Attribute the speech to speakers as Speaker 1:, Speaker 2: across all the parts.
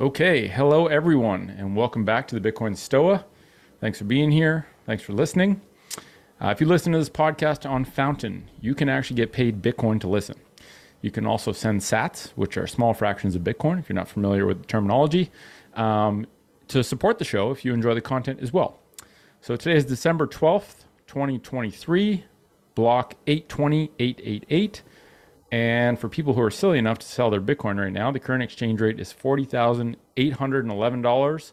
Speaker 1: Okay, hello everyone, and welcome back to the Bitcoin Stoa. Thanks for being here. Thanks for listening. Uh, if you listen to this podcast on Fountain, you can actually get paid Bitcoin to listen. You can also send sats, which are small fractions of Bitcoin, if you're not familiar with the terminology, um, to support the show if you enjoy the content as well. So today is December 12th, 2023, block 820888. And for people who are silly enough to sell their Bitcoin right now, the current exchange rate is $40,811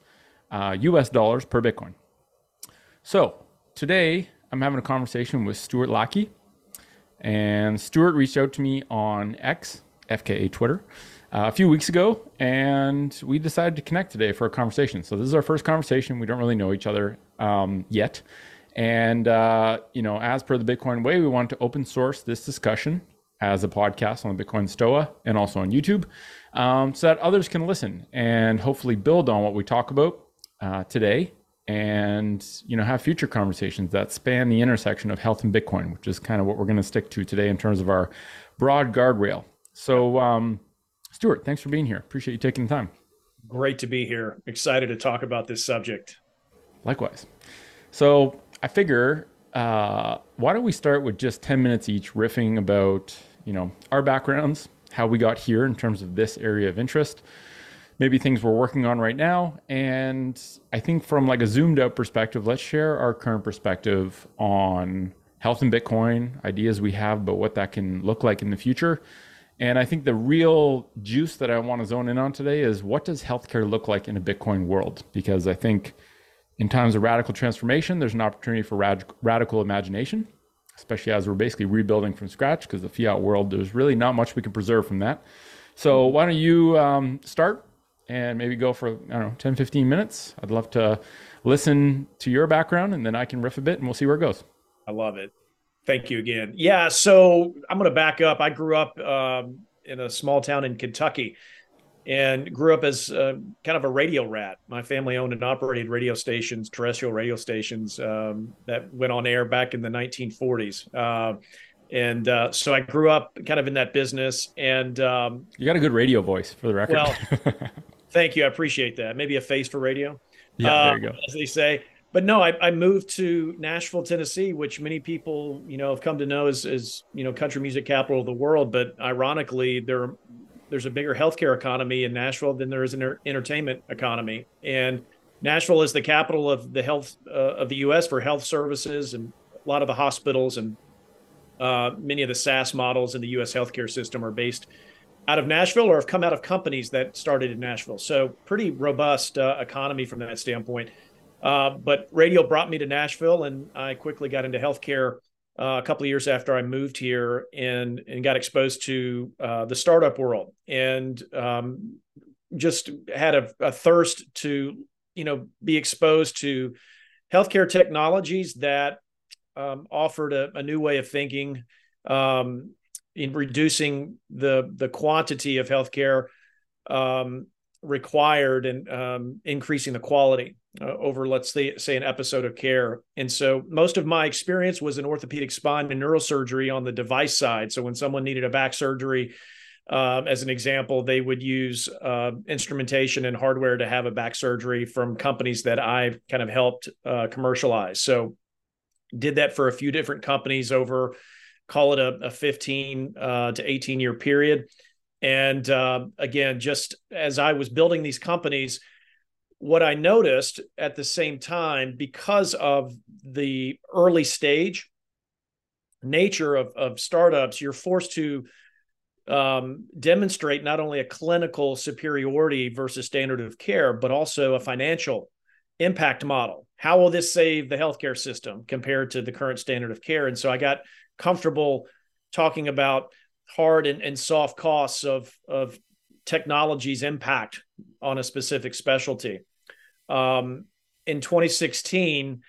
Speaker 1: uh, US dollars per Bitcoin. So today I'm having a conversation with Stuart Lackey. And Stuart reached out to me on X, FKA Twitter, uh, a few weeks ago, and we decided to connect today for a conversation. So this is our first conversation. We don't really know each other um, yet. And, uh, you know, as per the Bitcoin way, we want to open source this discussion as a podcast on the Bitcoin Stoa and also on YouTube um, so that others can listen and hopefully build on what we talk about uh, today and you know have future conversations that span the intersection of health and Bitcoin, which is kind of what we're going to stick to today in terms of our broad guardrail. So, um, Stuart, thanks for being here. Appreciate you taking the time.
Speaker 2: Great to be here. Excited to talk about this subject.
Speaker 1: Likewise. So, I figure uh, why don't we start with just 10 minutes each riffing about you know, our backgrounds, how we got here in terms of this area of interest, maybe things we're working on right now. And I think from like a zoomed out perspective, let's share our current perspective on health and Bitcoin, ideas we have about what that can look like in the future. And I think the real juice that I want to zone in on today is what does healthcare look like in a Bitcoin world? Because I think in times of radical transformation, there's an opportunity for rad- radical imagination especially as we're basically rebuilding from scratch because the fiat world, there's really not much we can preserve from that. So why don't you um, start and maybe go for, I don't know, 10, 15 minutes. I'd love to listen to your background and then I can riff a bit and we'll see where it goes.
Speaker 2: I love it. Thank you again. Yeah. So I'm going to back up. I grew up um, in a small town in Kentucky and grew up as uh, kind of a radio rat. My family owned and operated radio stations, terrestrial radio stations um, that went on air back in the 1940s. Uh, and uh, so I grew up kind of in that business. And um,
Speaker 1: you got a good radio voice for the record.
Speaker 2: Well, thank you. I appreciate that. Maybe a face for radio.
Speaker 1: Yeah, there you go.
Speaker 2: Um, as they say. But no, I, I, moved to Nashville, Tennessee, which many people, you know, have come to know as, as you know, country music capital of the world. But ironically, there there's a bigger healthcare economy in Nashville than there is an entertainment economy. And Nashville is the capital of the health uh, of the U.S. for health services, and a lot of the hospitals and uh, many of the SaaS models in the U.S. healthcare system are based out of Nashville or have come out of companies that started in Nashville. So pretty robust uh, economy from that standpoint. Uh, but radio brought me to Nashville, and I quickly got into healthcare uh, a couple of years after I moved here and and got exposed to uh, the startup world and um, just had a, a, thirst to you know be exposed to healthcare technologies that um, offered a, a, new way of thinking um, in reducing the the quantity of healthcare um, required and um, increasing the quality uh, over, let's say, say, an episode of care. And so most of my experience was in orthopedic spine and neurosurgery on the device side. So when someone needed a back surgery, um, as an example, they would use uh, instrumentation and hardware to have a back surgery from companies that I've kind of helped uh, commercialize. So did that for a few different companies over, call it a, a 15 uh, to 18 year period. And uh, again, just as I was building these companies, what I noticed at the same time, because of the early stage nature of, of startups, you're forced to um, demonstrate not only a clinical superiority versus standard of care, but also a financial impact model. How will this save the healthcare system compared to the current standard of care? And so I got comfortable talking about hard and, and soft costs of, of technology's impact on a specific specialty. Um, in 2016,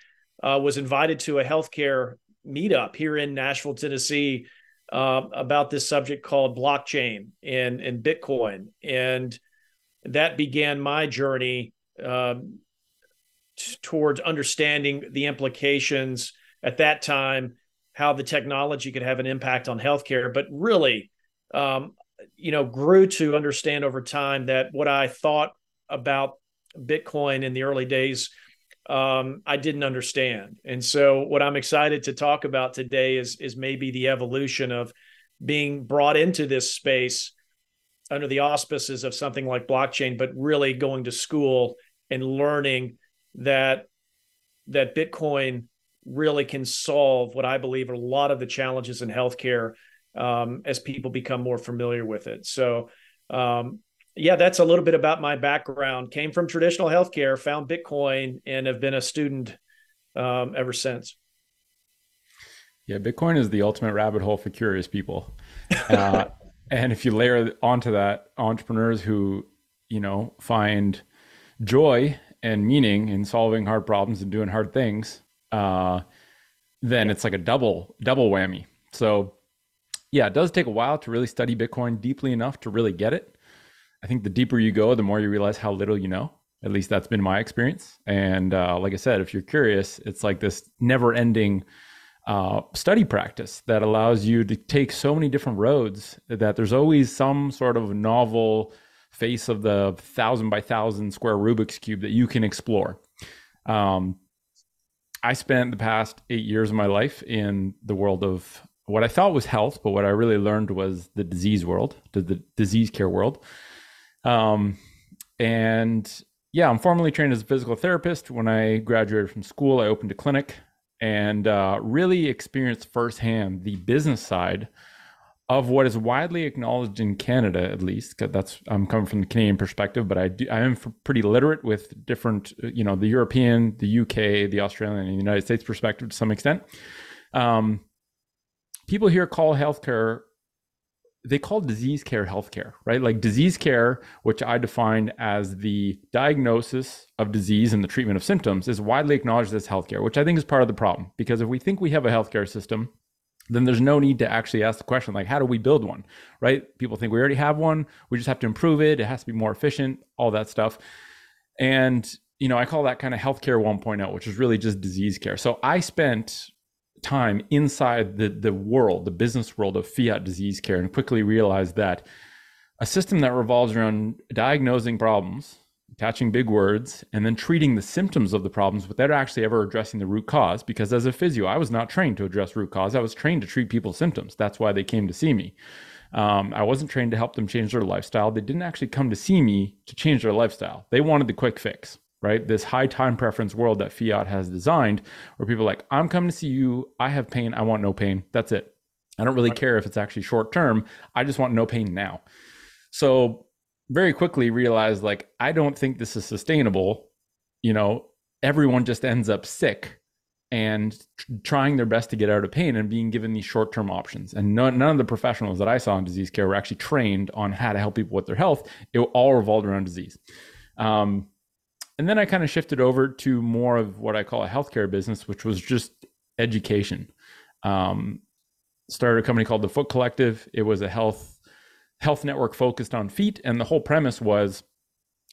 Speaker 2: uh, was invited to a healthcare meetup here in Nashville, Tennessee, uh, about this subject called blockchain and, and Bitcoin. And that began my journey um, t- towards understanding the implications at that time how the technology could have an impact on healthcare, but really, um, you know, grew to understand over time that what I thought about Bitcoin in the early days, um, I didn't understand. And so, what I'm excited to talk about today is is maybe the evolution of being brought into this space under the auspices of something like blockchain, but really going to school and learning that that Bitcoin really can solve what I believe are a lot of the challenges in healthcare um, as people become more familiar with it. So, um, yeah, that's a little bit about my background. Came from traditional healthcare, found Bitcoin, and have been a student um, ever since.
Speaker 1: Yeah, Bitcoin is the ultimate rabbit hole for curious people. Uh, and if you layer onto that entrepreneurs who, you know, find joy and meaning in solving hard problems and doing hard things, uh, then it's like a double double whammy. So, yeah, it does take a while to really study Bitcoin deeply enough to really get it. I think the deeper you go, the more you realize how little you know. At least that's been my experience. And uh, like I said, if you're curious, it's like this never-ending uh, study practice that allows you to take so many different roads that there's always some sort of novel face of the thousand by thousand square Rubik's cube that you can explore. Um, I spent the past eight years of my life in the world of what I thought was health, but what I really learned was the disease world, the, the disease care world. Um, and yeah, I'm formally trained as a physical therapist. When I graduated from school, I opened a clinic and uh, really experienced firsthand the business side of what is widely acknowledged in Canada, at least. That's I'm coming from the Canadian perspective, but I do, I am pretty literate with different, you know, the European, the UK, the Australian, and the United States perspective to some extent. Um, people here call healthcare they call disease care healthcare, right? Like disease care, which I define as the diagnosis of disease and the treatment of symptoms, is widely acknowledged as healthcare, which I think is part of the problem. Because if we think we have a healthcare system, then there's no need to actually ask the question, like, how do we build one, right? People think we already have one. We just have to improve it. It has to be more efficient, all that stuff. And, you know, I call that kind of healthcare 1.0, which is really just disease care. So I spent time inside the, the world, the business world of fiat disease care, and quickly realized that a system that revolves around diagnosing problems, attaching big words, and then treating the symptoms of the problems without actually ever addressing the root cause. Because as a physio, I was not trained to address root cause. I was trained to treat people's symptoms. That's why they came to see me. Um, I wasn't trained to help them change their lifestyle. They didn't actually come to see me to change their lifestyle. They wanted the quick fix right? This high time preference world that fiat has designed, where people are like, I'm coming to see you. I have pain. I want no pain. That's it. I don't really care if it's actually short term. I just want no pain now. So, very quickly realized like, I don't think this is sustainable. You know, everyone just ends up sick and trying their best to get out of pain and being given these short term options. And none, none of the professionals that I saw in disease care were actually trained on how to help people with their health. It all revolved around disease. Um, and then I kind of shifted over to more of what I call a healthcare business, which was just education. Um, started a company called the Foot Collective. It was a health health network focused on feet, and the whole premise was,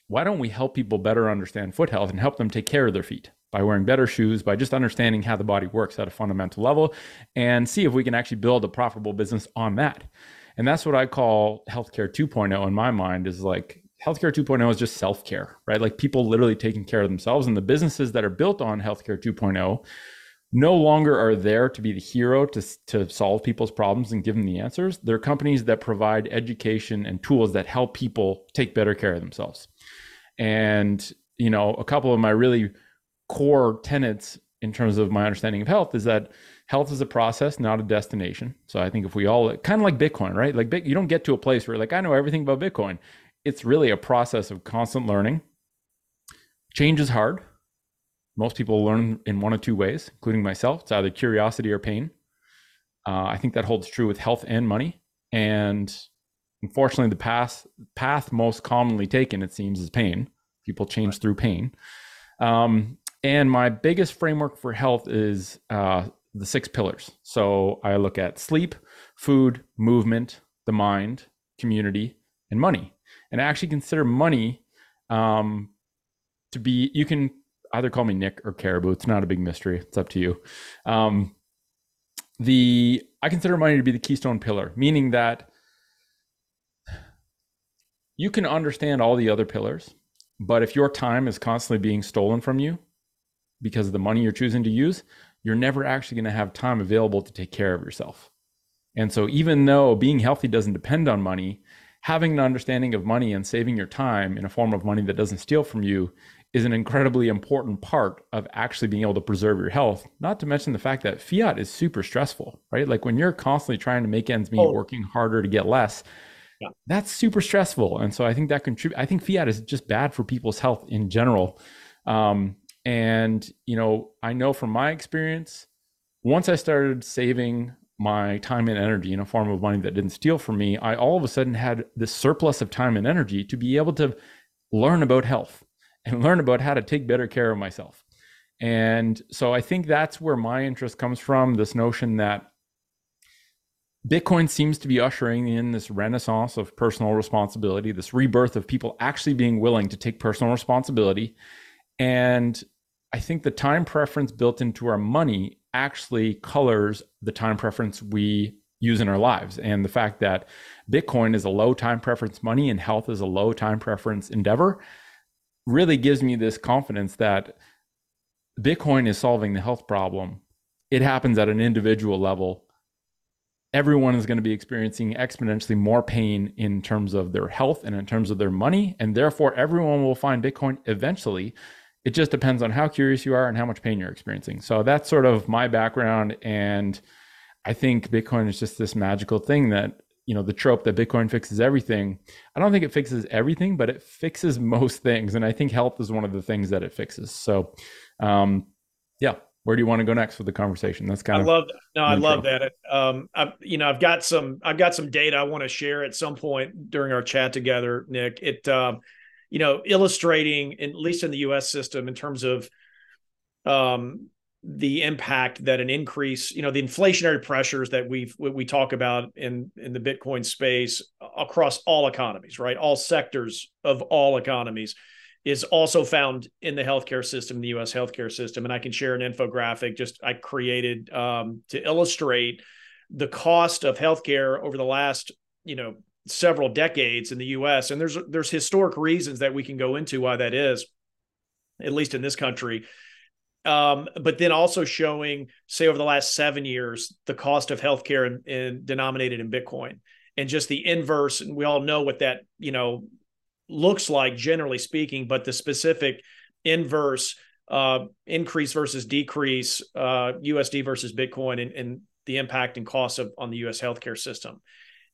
Speaker 1: why don't we help people better understand foot health and help them take care of their feet by wearing better shoes, by just understanding how the body works at a fundamental level, and see if we can actually build a profitable business on that. And that's what I call healthcare 2.0 in my mind is like healthcare 2.0 is just self-care, right? Like people literally taking care of themselves and the businesses that are built on healthcare 2.0 no longer are there to be the hero to, to solve people's problems and give them the answers. They're companies that provide education and tools that help people take better care of themselves. And, you know, a couple of my really core tenets in terms of my understanding of health is that health is a process, not a destination. So I think if we all kind of like Bitcoin, right? Like you don't get to a place where like I know everything about Bitcoin it's really a process of constant learning. Change is hard. Most people learn in one of two ways, including myself. It's either curiosity or pain. Uh, I think that holds true with health and money. And unfortunately, the path path most commonly taken, it seems, is pain. People change right. through pain. Um, and my biggest framework for health is uh, the six pillars. So I look at sleep, food, movement, the mind, community, and money and I actually consider money um, to be. You can either call me Nick or Caribou. It's not a big mystery. It's up to you. Um, the I consider money to be the keystone pillar, meaning that you can understand all the other pillars, But if your time is constantly being stolen from you because of the money you're choosing to use, you're never actually going to have time available to take care of yourself. And so, even though being healthy doesn't depend on money, having an understanding of money and saving your time in a form of money that doesn't steal from you is an incredibly important part of actually being able to preserve your health. Not to mention the fact that fiat is super stressful, right? Like when you're constantly trying to make ends meet, oh. working harder to get less, yeah. that's super stressful. And so I think that contribute. I think fiat is just bad for people's health in general. Um, and you know, I know from my experience, once I started saving my time and energy in a form of money that didn't steal from me, I all of a sudden had this surplus of time and energy to be able to learn about health and learn about how to take better care of myself. And so I think that's where my interest comes from this notion that Bitcoin seems to be ushering in this renaissance of personal responsibility, this rebirth of people actually being willing to take personal responsibility. And I think the time preference built into our money actually colors the time preference we use in our lives. And the fact that Bitcoin is a low time preference money and health is a low time preference endeavor really gives me this confidence that Bitcoin is solving the health problem. It happens at an individual level. Everyone is going to be experiencing exponentially more pain in terms of their health and in terms of their money. And therefore, everyone will find Bitcoin eventually. It just depends on how curious you are and how much pain you're experiencing. So that's sort of my background. And I think Bitcoin is just this magical thing that you know the trope that bitcoin fixes everything i don't think it fixes everything but it fixes most things and i think health is one of the things that it fixes so um yeah where do you want to go next with the conversation that's kind
Speaker 2: I
Speaker 1: of I
Speaker 2: love that. no i love that um i you know i've got some i've got some data i want to share at some point during our chat together nick it um you know illustrating at least in the us system in terms of um the impact that an increase, you know, the inflationary pressures that we've we talk about in in the Bitcoin space across all economies, right? All sectors of all economies is also found in the healthcare system, the U.S. healthcare system. And I can share an infographic just I created um, to illustrate the cost of healthcare over the last, you know, several decades in the U.S. And there's there's historic reasons that we can go into why that is, at least in this country um, but then also showing, say, over the last seven years, the cost of healthcare in, denominated in Bitcoin, and just the inverse. And we all know what that you know looks like, generally speaking. But the specific inverse uh, increase versus decrease, uh, USD versus Bitcoin, and, and the impact and cost of on the U.S. healthcare system.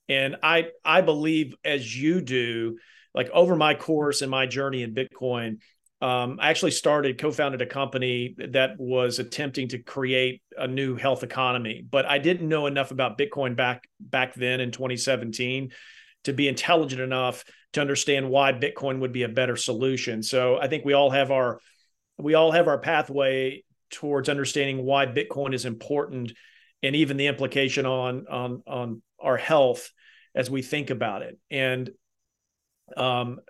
Speaker 2: And I I believe, as you do, like over my course and my journey in Bitcoin, um, I actually started, co-founded a company that was attempting to create a new health economy, but I didn't know enough about Bitcoin back back then in 2017 to be intelligent enough to understand why Bitcoin would be a better solution. So I think we all have our we all have our pathway towards understanding why Bitcoin is important and even the implication on on on our health as we think about it. And um,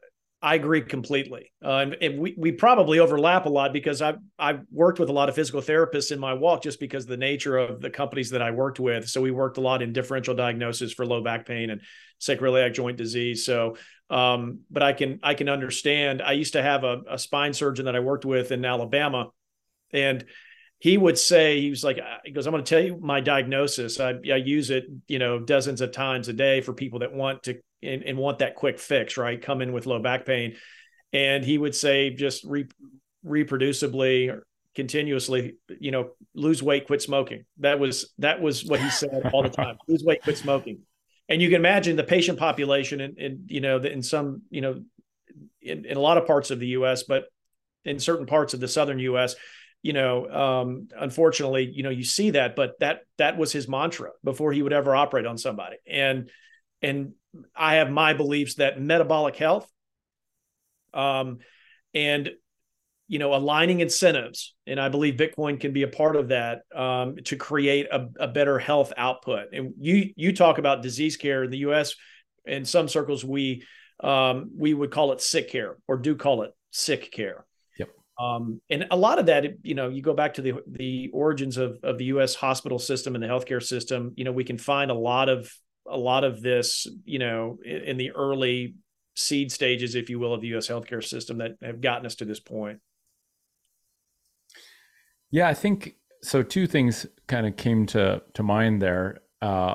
Speaker 2: I agree completely. Uh, and, and, we, we probably overlap a lot because I've, I've worked with a lot of physical therapists in my walk just because the nature of the companies that I worked with. So we worked a lot in differential diagnosis for low back pain and sacroiliac joint disease. So, um, but I can, I can understand. I used to have a, a spine surgeon that I worked with in Alabama and he would say he was like he goes i'm going to tell you my diagnosis. I, I, use it you know dozens of times a day for people that want to and, and, want that quick fix right? Come in with low back pain. And he would say just re, reproducibly or continuously you know lose weight quit smoking. That was that was what he said all the time lose weight quit smoking. And you can imagine the patient population and, and you know in some you know in, in a lot of parts of the us but in certain parts of the southern us you know um, unfortunately you know you see that but that that was his mantra before he would ever operate on somebody. And and i have my beliefs that metabolic health um, and you know aligning incentives and i believe bitcoin can be a part of that um, to create a, a better health output. And you you talk about disease care in the us in some circles we um, we would call it sick care or do call it sick care um, and a lot of that, you know, you go back to the the origins of of the U.S. hospital system and the healthcare system. You know, we can find a lot of a lot of this, you know, in, in the early seed stages, if you will, of the U.S. healthcare system that have gotten us to this point.
Speaker 1: Yeah, I think so. Two things kind of came to to mind there. Uh,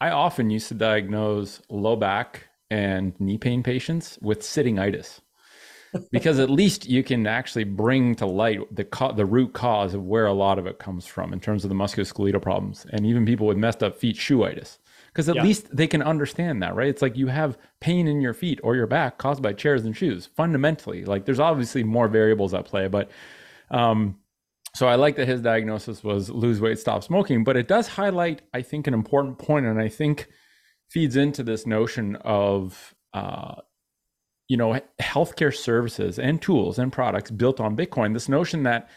Speaker 1: I often used to diagnose low back and knee pain patients with sittingitis because at least you can actually bring to light the co- the root cause of where a lot of it comes from in terms of the musculoskeletal problems and even people with messed up feet shoeitis. Because at yeah. least they can understand that right? It's like you have pain in your feet or your back caused by chairs and shoes fundamentally. Like there's obviously more variables at play but um so I like that his diagnosis was lose weight, stop smoking, but it does highlight, I think, an important point, and I think feeds into this notion of uh, you know, healthcare services and tools and products built on Bitcoin, this notion that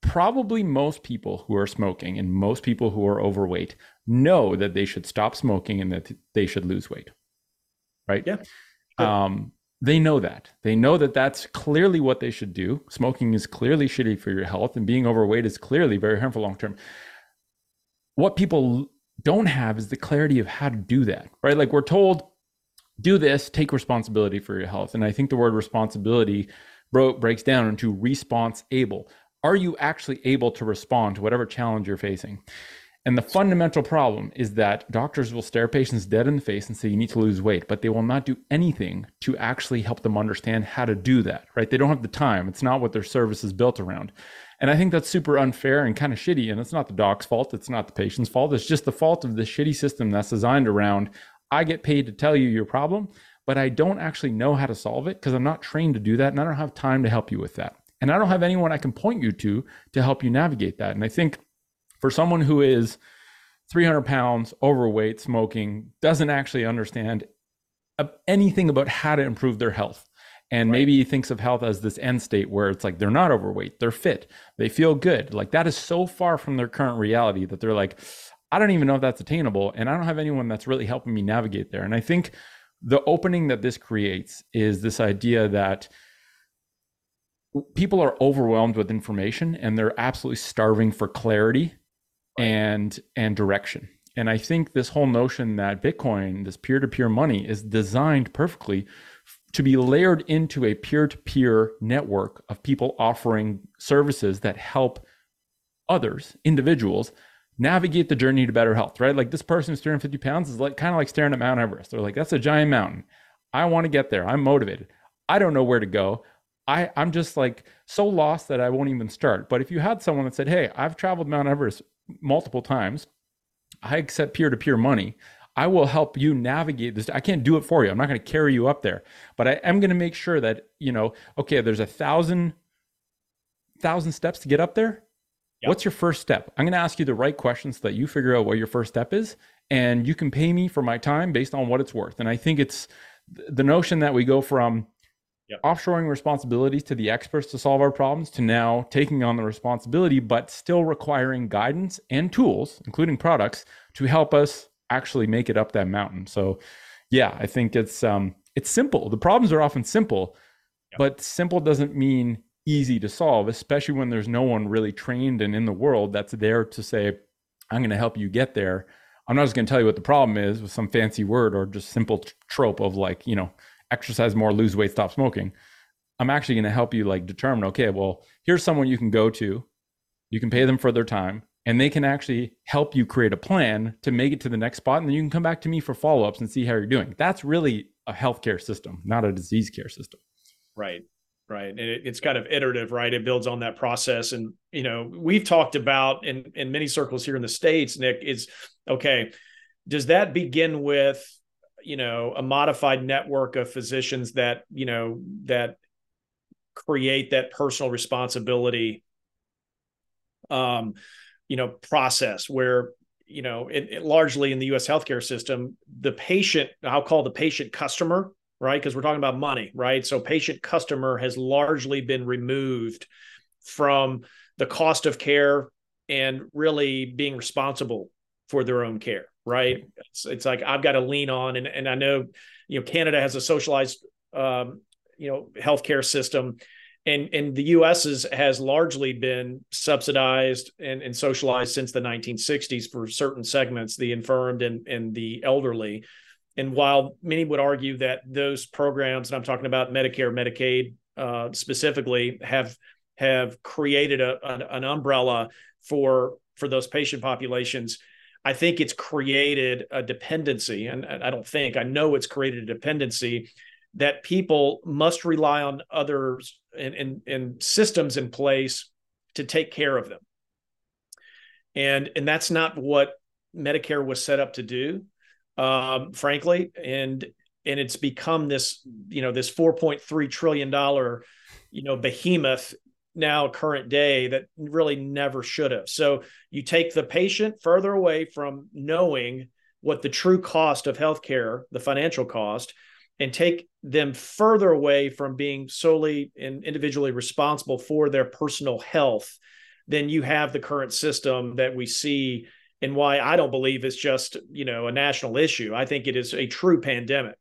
Speaker 1: probably most people who are smoking and most people who are overweight know that they should stop smoking and that they should lose weight. Right?
Speaker 2: Yeah.
Speaker 1: Um, they know that. They know that that's clearly what they should do. Smoking is clearly shitty for your health, and being overweight is clearly very harmful long term. What people don't have is the clarity of how to do that, right? Like we're told do this, take responsibility for your health. And I think the word responsibility bro- breaks down into response able. Are you actually able to respond to whatever challenge you're facing? And the fundamental problem is that doctors will stare patients dead in the face and say, you need to lose weight, but they will not do anything to actually help them understand how to do that, right? They don't have the time. It's not what their service is built around. And I think that's super unfair and kind of shitty. And it's not the doc's fault. It's not the patient's fault. It's just the fault of the shitty system that's designed around I get paid to tell you your problem, but I don't actually know how to solve it because I'm not trained to do that and I don't have time to help you with that. And I don't have anyone I can point you to to help you navigate that. And I think for someone who is 300 pounds, overweight, smoking, doesn't actually understand anything about how to improve their health. And right. maybe he thinks of health as this end state where it's like they're not overweight, they're fit, they feel good. Like that is so far from their current reality that they're like, I don't even know if that's attainable. And I don't have anyone that's really helping me navigate there. And I think the opening that this creates is this idea that people are overwhelmed with information and they're absolutely starving for clarity and and direction. And I think this whole notion that Bitcoin, this peer-to-peer money, is designed perfectly to be layered into a peer-to-peer network of people offering services that help others, individuals, navigate the journey to better health, right? Like this person who's 350 pounds is like kind of like staring at Mount Everest. They're like, that's a giant mountain. I want to get there. I'm motivated. I don't know where to go. I, I'm just like so lost that I won't even start. But if you had someone that said, Hey, I've traveled Mount Everest multiple times, I accept peer to peer money. I will help you navigate this. I can't do it for you. I'm not going to carry you up there, but I am going to make sure that, you know, okay, there's a thousand, thousand steps to get up there. Yep. What's your first step? I'm going to ask you the right questions so that you figure out what your first step is, and you can pay me for my time based on what it's worth. And I think it's the notion that we go from yep. offshoring responsibilities to the experts to solve our problems to now taking on the responsibility, but still requiring guidance and tools, including products, to help us actually make it up that mountain. So, yeah, I think it's um, it's simple. The problems are often simple, yep. but simple doesn't mean easy to solve, especially when there's no one really trained and in the world that's there to say, I'm going to help you get there. I'm not just going to tell you what the problem is with some fancy word or just simple trope of like, you know, exercise more, lose weight, stop smoking. I'm actually going to help you like determine, okay, well, here's someone you can go to. You can pay them for their time and they can actually help you create a plan to make it to the next spot. And then you can come back to me for follow ups and see how you're doing. That's really a healthcare system, not a disease care system.
Speaker 2: Right right? And it, it's kind of iterative right? It builds on that process. And you know we've talked about in in many circles here in the states nick is okay does that begin with you know a modified network of physicians that you know that create that personal responsibility um you know process where you know it, it largely in the US healthcare system the patient I'll call the patient customer right? Because we're talking about money, right? So patient customer has largely been removed from the cost of care and really being responsible for their own care, right? It's, it's like I've got to lean on, and, and I know, you know, Canada has a socialized, um, you know, healthcare system. And, and the U.S. Is, has largely been subsidized and, and socialized since the 1960s for certain segments, the infirmed and, and the elderly and while many would argue that those programs, and I'm talking about Medicare, Medicaid uh, specifically, have have created a, an, an umbrella for for those patient populations, I think it's created a dependency, and I don't think I know it's created a dependency that people must rely on others and, and, and systems in place to take care of them. And and that's not what Medicare was set up to do um, frankly, and and it's become this you know this 4.3 trillion dollar you know behemoth now current day that really never should have. So you take the patient further away from knowing what the true cost of healthcare, the financial cost, and take them further away from being solely and individually responsible for their personal health, then you have the current system that we see and why I don't believe it's just you know a national issue. I think it is a true pandemic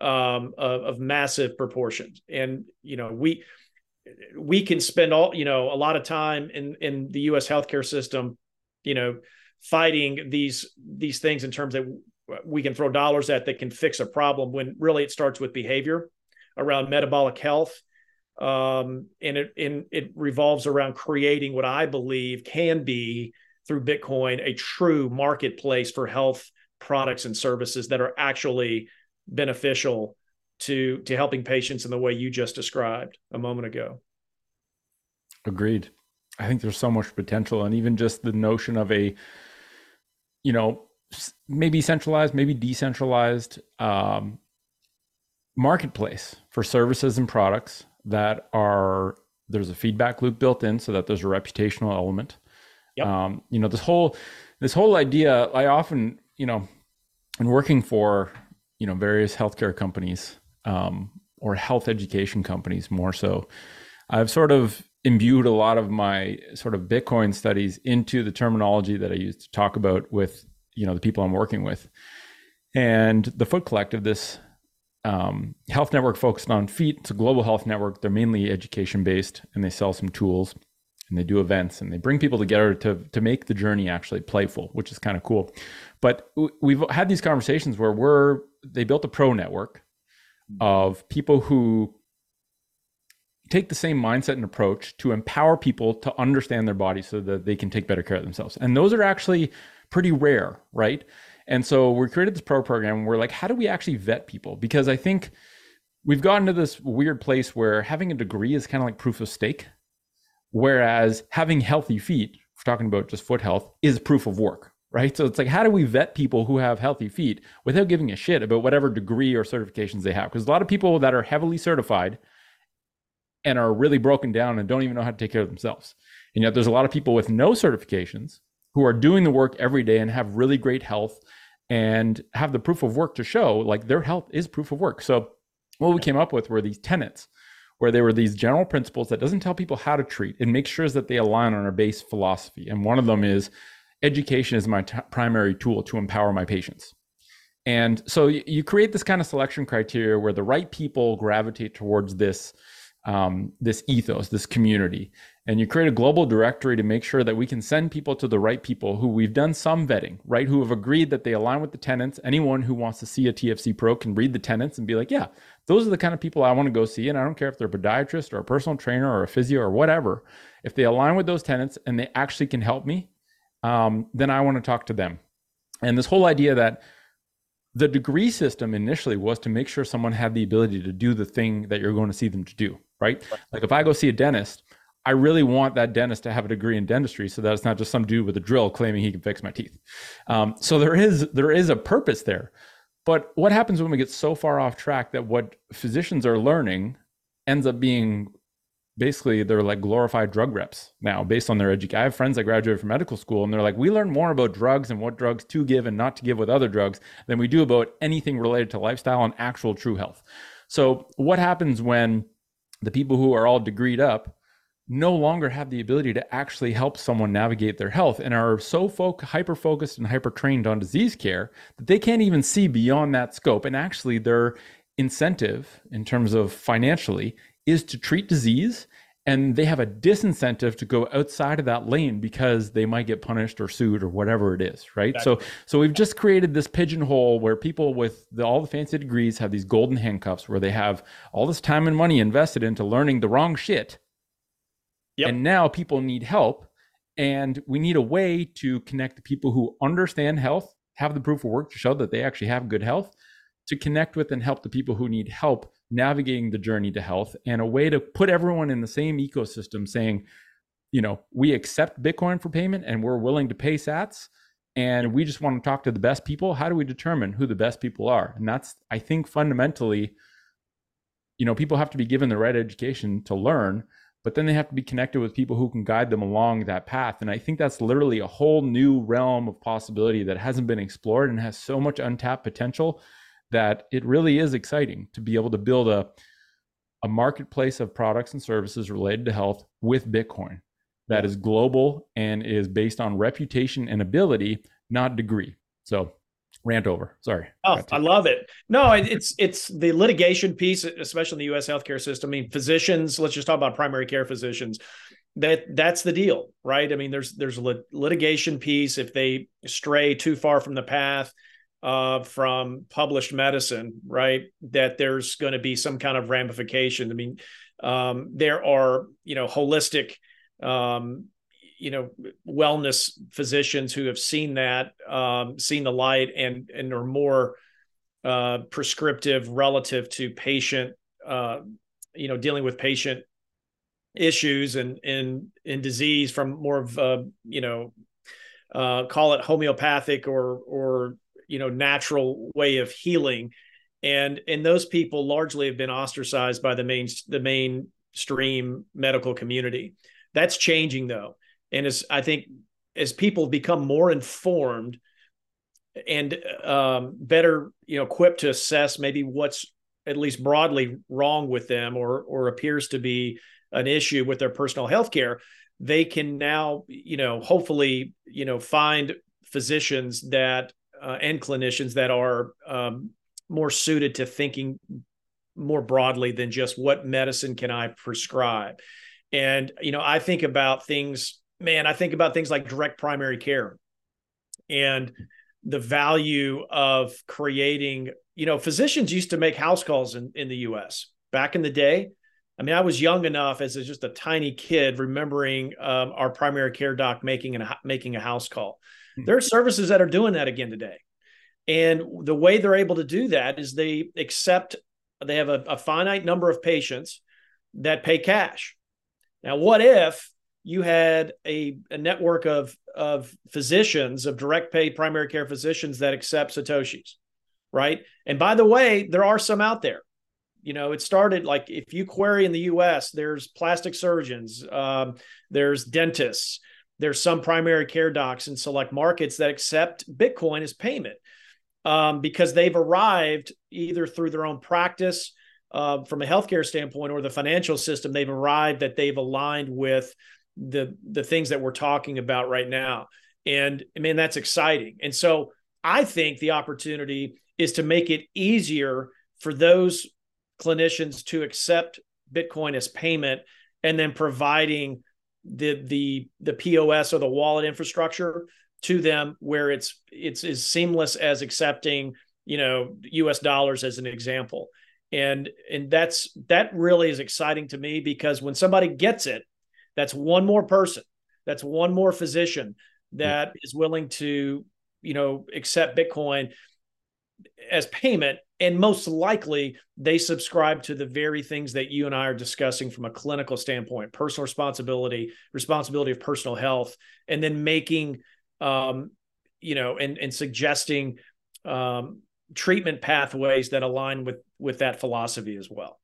Speaker 2: um, of, of massive proportions, and you know we we can spend all you know a lot of time in in the U.S. healthcare system, you know, fighting these these things in terms that we can throw dollars at that can fix a problem when really it starts with behavior around metabolic health um, and it and it revolves around creating what I believe can be through Bitcoin a true marketplace for health products and services that are actually beneficial to to helping patients in the way you just described a moment ago.
Speaker 1: Agreed. I think there's so much potential and even just the notion of a you know maybe centralized, maybe decentralized um, marketplace for services and products that are there's a feedback loop built in so that there's a reputational element Yep. Um, you know, this whole this whole idea, I often, you know, in working for, you know, various healthcare companies um, or health education companies more so, I've sort of imbued a lot of my sort of Bitcoin studies into the terminology that I use to talk about with, you know, the people I'm working with. And the Foot Collective, this um, health network focused on feet. It's a global health network. They're mainly education based and they sell some tools and they do events and they bring people together to to make the journey actually playful, which is kind of cool. But we've had these conversations where we're they built a pro network of people who take the same mindset and approach to empower people to understand their body so that they can take better care of themselves. And those are actually pretty rare, right? And so we created this pro program. we're like, how do we actually vet people? Because I think we've gotten to this weird place where having a degree is kind of like proof of stake Whereas having healthy feet, we're talking about just foot health, is proof of work, right? So it's like, how do we vet people who have healthy feet without giving a shit about whatever degree or certifications they have? Because a lot of people that are heavily certified and are really broken down and don't even know how to take care of themselves. And yet there's a lot of people with no certifications who are doing the work every day and have really great health and have the proof of work to show like their health is proof of work. So what we came up with were these tenets where there were these general principles that doesn't tell people how to treat and make sure that they align on our base philosophy. And one of them is education is my t- primary tool to empower my patients. And so you create this kind of selection criteria where the right people gravitate towards this um, this ethos, this community, and you create a global directory to make sure that we can send people to the right people who we've done some vetting, right? Who have agreed that they align with the tenants. Anyone who wants to see a TFC pro can read the tenants and be like, yeah, those are the kind of people I want to go see. And I don't care if they're a podiatrist or a personal trainer or a physio or whatever. If they align with those tenants and they actually can help me, um, then I want to talk to them. And this whole idea that the degree system initially was to make sure someone had the ability to do the thing that you're going to see them to do, right? Like if I go see a dentist, I really want that dentist to have a degree in dentistry so that it's not just some dude with a drill claiming he can fix my teeth. Um, so there is there is a purpose there. But what happens when we get so far off track that what physicians are learning ends up being basically they're like glorified drug reps now based on their education. I have friends that graduated from medical school and they're like, we learn more about drugs and what drugs to give and not to give with other drugs than we do about anything related to lifestyle and actual true health. So what happens when the people who are all degreed up no longer have the ability to actually help someone navigate their health and are so hyper focused and hyper trained on disease care that they can't even see beyond that scope. And actually, their incentive in terms of financially is to treat disease and they have a disincentive to go outside of that lane because they might get punished or sued or whatever it is right exactly. so so we've just created this pigeonhole where people with the, all the fancy degrees have these golden handcuffs where they have all this time and money invested into learning the wrong shit yep. and now people need help and we need a way to connect the people who understand health have the proof of work to show that they actually have good health to connect with and help the people who need help navigating the journey to health and a way to put everyone in the same ecosystem saying, you know, we accept Bitcoin for payment and we're willing to pay sats and we just want to talk to the best people. How do we determine who the best people are? And that's, I think, fundamentally, you know, people have to be given the right education to learn, but then they have to be connected with people who can guide them along that path. And I think that's literally a whole new realm of possibility that hasn't been explored and has so much untapped potential that it really is exciting to be able to build a a marketplace of products and services related to health with Bitcoin that is global and is based on reputation and ability, not degree. So rant over. Sorry.
Speaker 2: Oh, I love it. No, it's it's the litigation piece, especially in the U.S. healthcare system. I mean, physicians. Let's just talk about primary care physicians. That that's the deal, right? I mean, there's there's a litigation piece if they stray too far from the path uh, from published medicine, right? That there's going to be some kind of ramification. I mean, um, there are, you know, holistic, um, you know, wellness physicians who have seen that, um, seen the light, and and are more uh, prescriptive relative to patient, uh, you know, dealing with patient issues and in in disease from more of you know uh, call it homeopathic or or you know natural way of healing. And and those people largely have been ostracized by the main the mainstream medical community. That's changing though. And as i think as people become more informed and um, better you know equipped to assess maybe what's at least broadly wrong with them or or appears to be an issue with their personal health care they can now you know hopefully you know find physicians that uh, and clinicians that are um, more suited to thinking more broadly than just what medicine can I prescribe. And you know, I think about things, man, I think about things like direct primary care and the value of creating, you know, physicians used to make house calls in, in the US back in the day. I mean, I was young enough as just a tiny kid remembering um, our primary care doc making a making a house call. There are services that are doing that again today. And the way they're able to do that is they accept, they have a, a finite number of patients that pay cash. Now, what if you had a, a network of, of physicians, of direct pay primary care physicians that accept Satoshis, right? And by the way, there are some out there. You know, it started like if you query in the US, there's plastic surgeons, um, there's dentists, there's some primary care docs in select markets that accept Bitcoin as payment um, because they've arrived either through their own practice uh, from a healthcare standpoint or the financial system. They've arrived that they've aligned with the the things that we're talking about right now, and I mean that's exciting. And so I think the opportunity is to make it easier for those clinicians to accept Bitcoin as payment, and then providing the the the POS or the wallet infrastructure to them where it's it's as seamless as accepting you know US dollars as an example. And and that's that really is exciting to me because when somebody gets it that's one more person that's one more physician hmm. that is willing to you know accept bitcoin as payment and most likely they subscribe to the very things that you and I are discussing from a clinical standpoint personal responsibility responsibility of personal health and then making um, you know, and and suggesting um, treatment pathways that align with with that philosophy as well.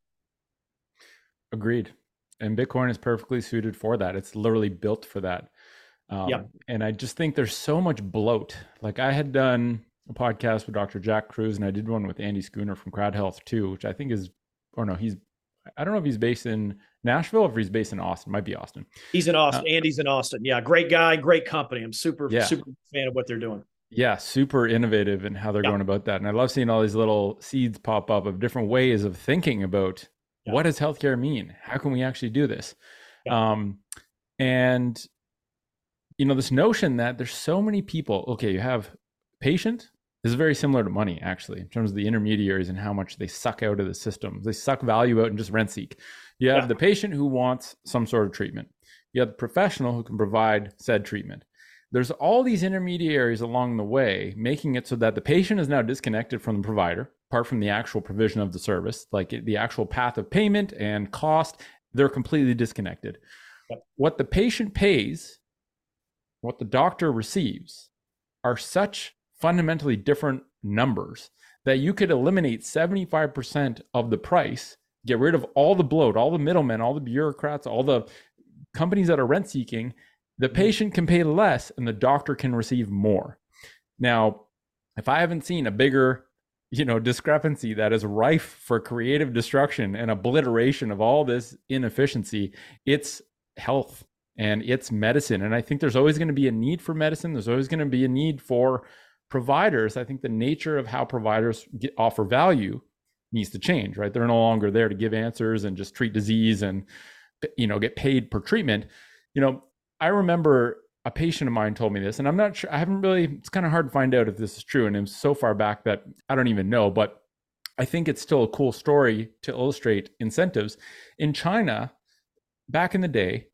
Speaker 1: Agreed. And Bitcoin is perfectly suited for that. It's literally built for that. Um, yeah. And I just think there's so much bloat. Like I had done a podcast with Dr. Jack Kruse, and I did one with Andy Schoonover from Crowd Health too, which I think is, or no, he's, I don't know if he's based in Nashville, or if he's based in Austin, might be Austin.
Speaker 2: He's in Austin. Uh, Andy's in Austin. Yeah, great guy, great company. I'm super yeah. super fan of what they're doing.
Speaker 1: Yeah, super innovative in how they're going about that, and I love seeing all these little seeds pop up of different ways of thinking about what does healthcare mean? How can we actually do this? Yeah. Um, and you know, this notion that there's so many people. Okay, you have patient. This is very similar to money, actually, in terms of the intermediaries and how much they suck out of the system. They suck value out and just rent seek. You have yeah. the patient who wants some sort of treatment. You have the professional who can provide said treatment. There's all these intermediaries along the way, making it so that the patient is now disconnected from the provider, apart from the actual provision of the service, like the actual path of payment and cost, they're completely disconnected. Yep. What the patient pays, what the doctor receives, are such fundamentally different numbers that you could eliminate 75% of the price, get rid of all the bloat, all the middlemen, all the bureaucrats, all the companies that are rent seeking, the mm-hmm. patient can pay less and the doctor can receive more. Now, if I haven't seen a bigger, you know, discrepancy that is rife for creative destruction and obliteration of all this inefficiency, it's health and it's medicine. And I think there's always going to be a need for medicine. There's always going to be a need for providers. I think the nature of how providers get, offer value needs to change, right? They're no longer there to give answers and just treat disease and you know get paid per treatment you know i remember a patient of mine told me this and i'm not sure i haven't really it's kind of hard to find out if this is true and it's so far back that i don't even know but i think it's still a cool story to illustrate incentives in china back in the day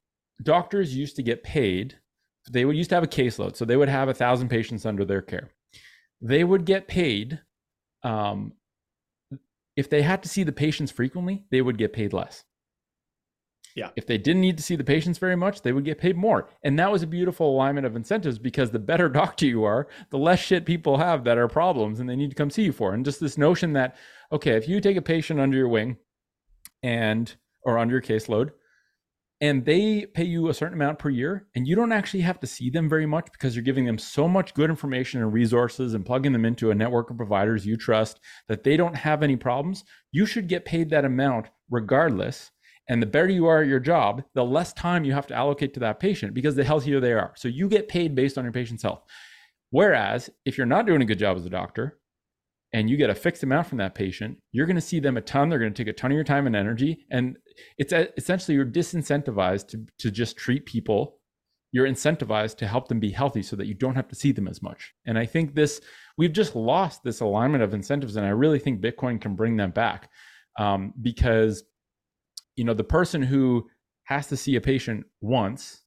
Speaker 1: doctors used to get paid they would used to have a caseload so they would have a thousand patients under their care they would get paid um, if they had to see the patients frequently they would get paid less
Speaker 2: yeah.
Speaker 1: If they didn't need to see the patients very much, they would get paid more. And that was a beautiful alignment of incentives because the better doctor you are, the less shit people have that are problems and they need to come see you for. And just this notion that, okay, if you take a patient under your wing and, or under your caseload, and they pay you a certain amount per year and you don't actually have to see them very much because you're giving them so much good information and resources and plugging them into a network of providers you trust that they don't have any problems you should get paid that amount regardless and the better you are at your job, the less time you have to allocate to that patient because the healthier they are. So you get paid based on your patient's health. Whereas if you're not doing a good job as a doctor and you get a fixed amount from that patient, you're going to see them a ton. They're going to take a ton of your time and energy. And it's essentially you're disincentivized to, to just treat people. You're incentivized to help them be healthy so that you don't have to see them as much. And I think this, we've just lost this alignment of incentives. And I really think Bitcoin can bring them back um, because you know the person who has to see a patient once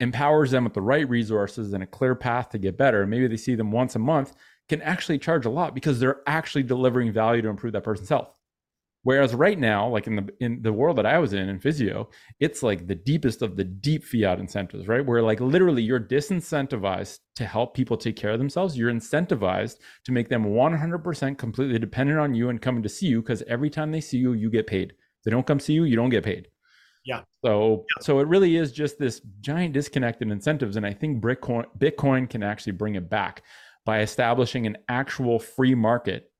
Speaker 1: empowers them with the right resources and a clear path to get better maybe they see them once a month can actually charge a lot because they're actually delivering value to improve that person's health whereas right now like in the in the world that i was in in physio it's like the deepest of the deep fiat incentives right where like literally you're disincentivized to help people take care of themselves you're incentivized to make them 100% completely dependent on you and coming to see you because every time they see you you get paid they don't come see you, you don't get paid.
Speaker 2: Yeah.
Speaker 1: So yeah. so it really is just this giant disconnect in incentives, and I think Bitcoin Bitcoin can actually bring it back by establishing an actual free market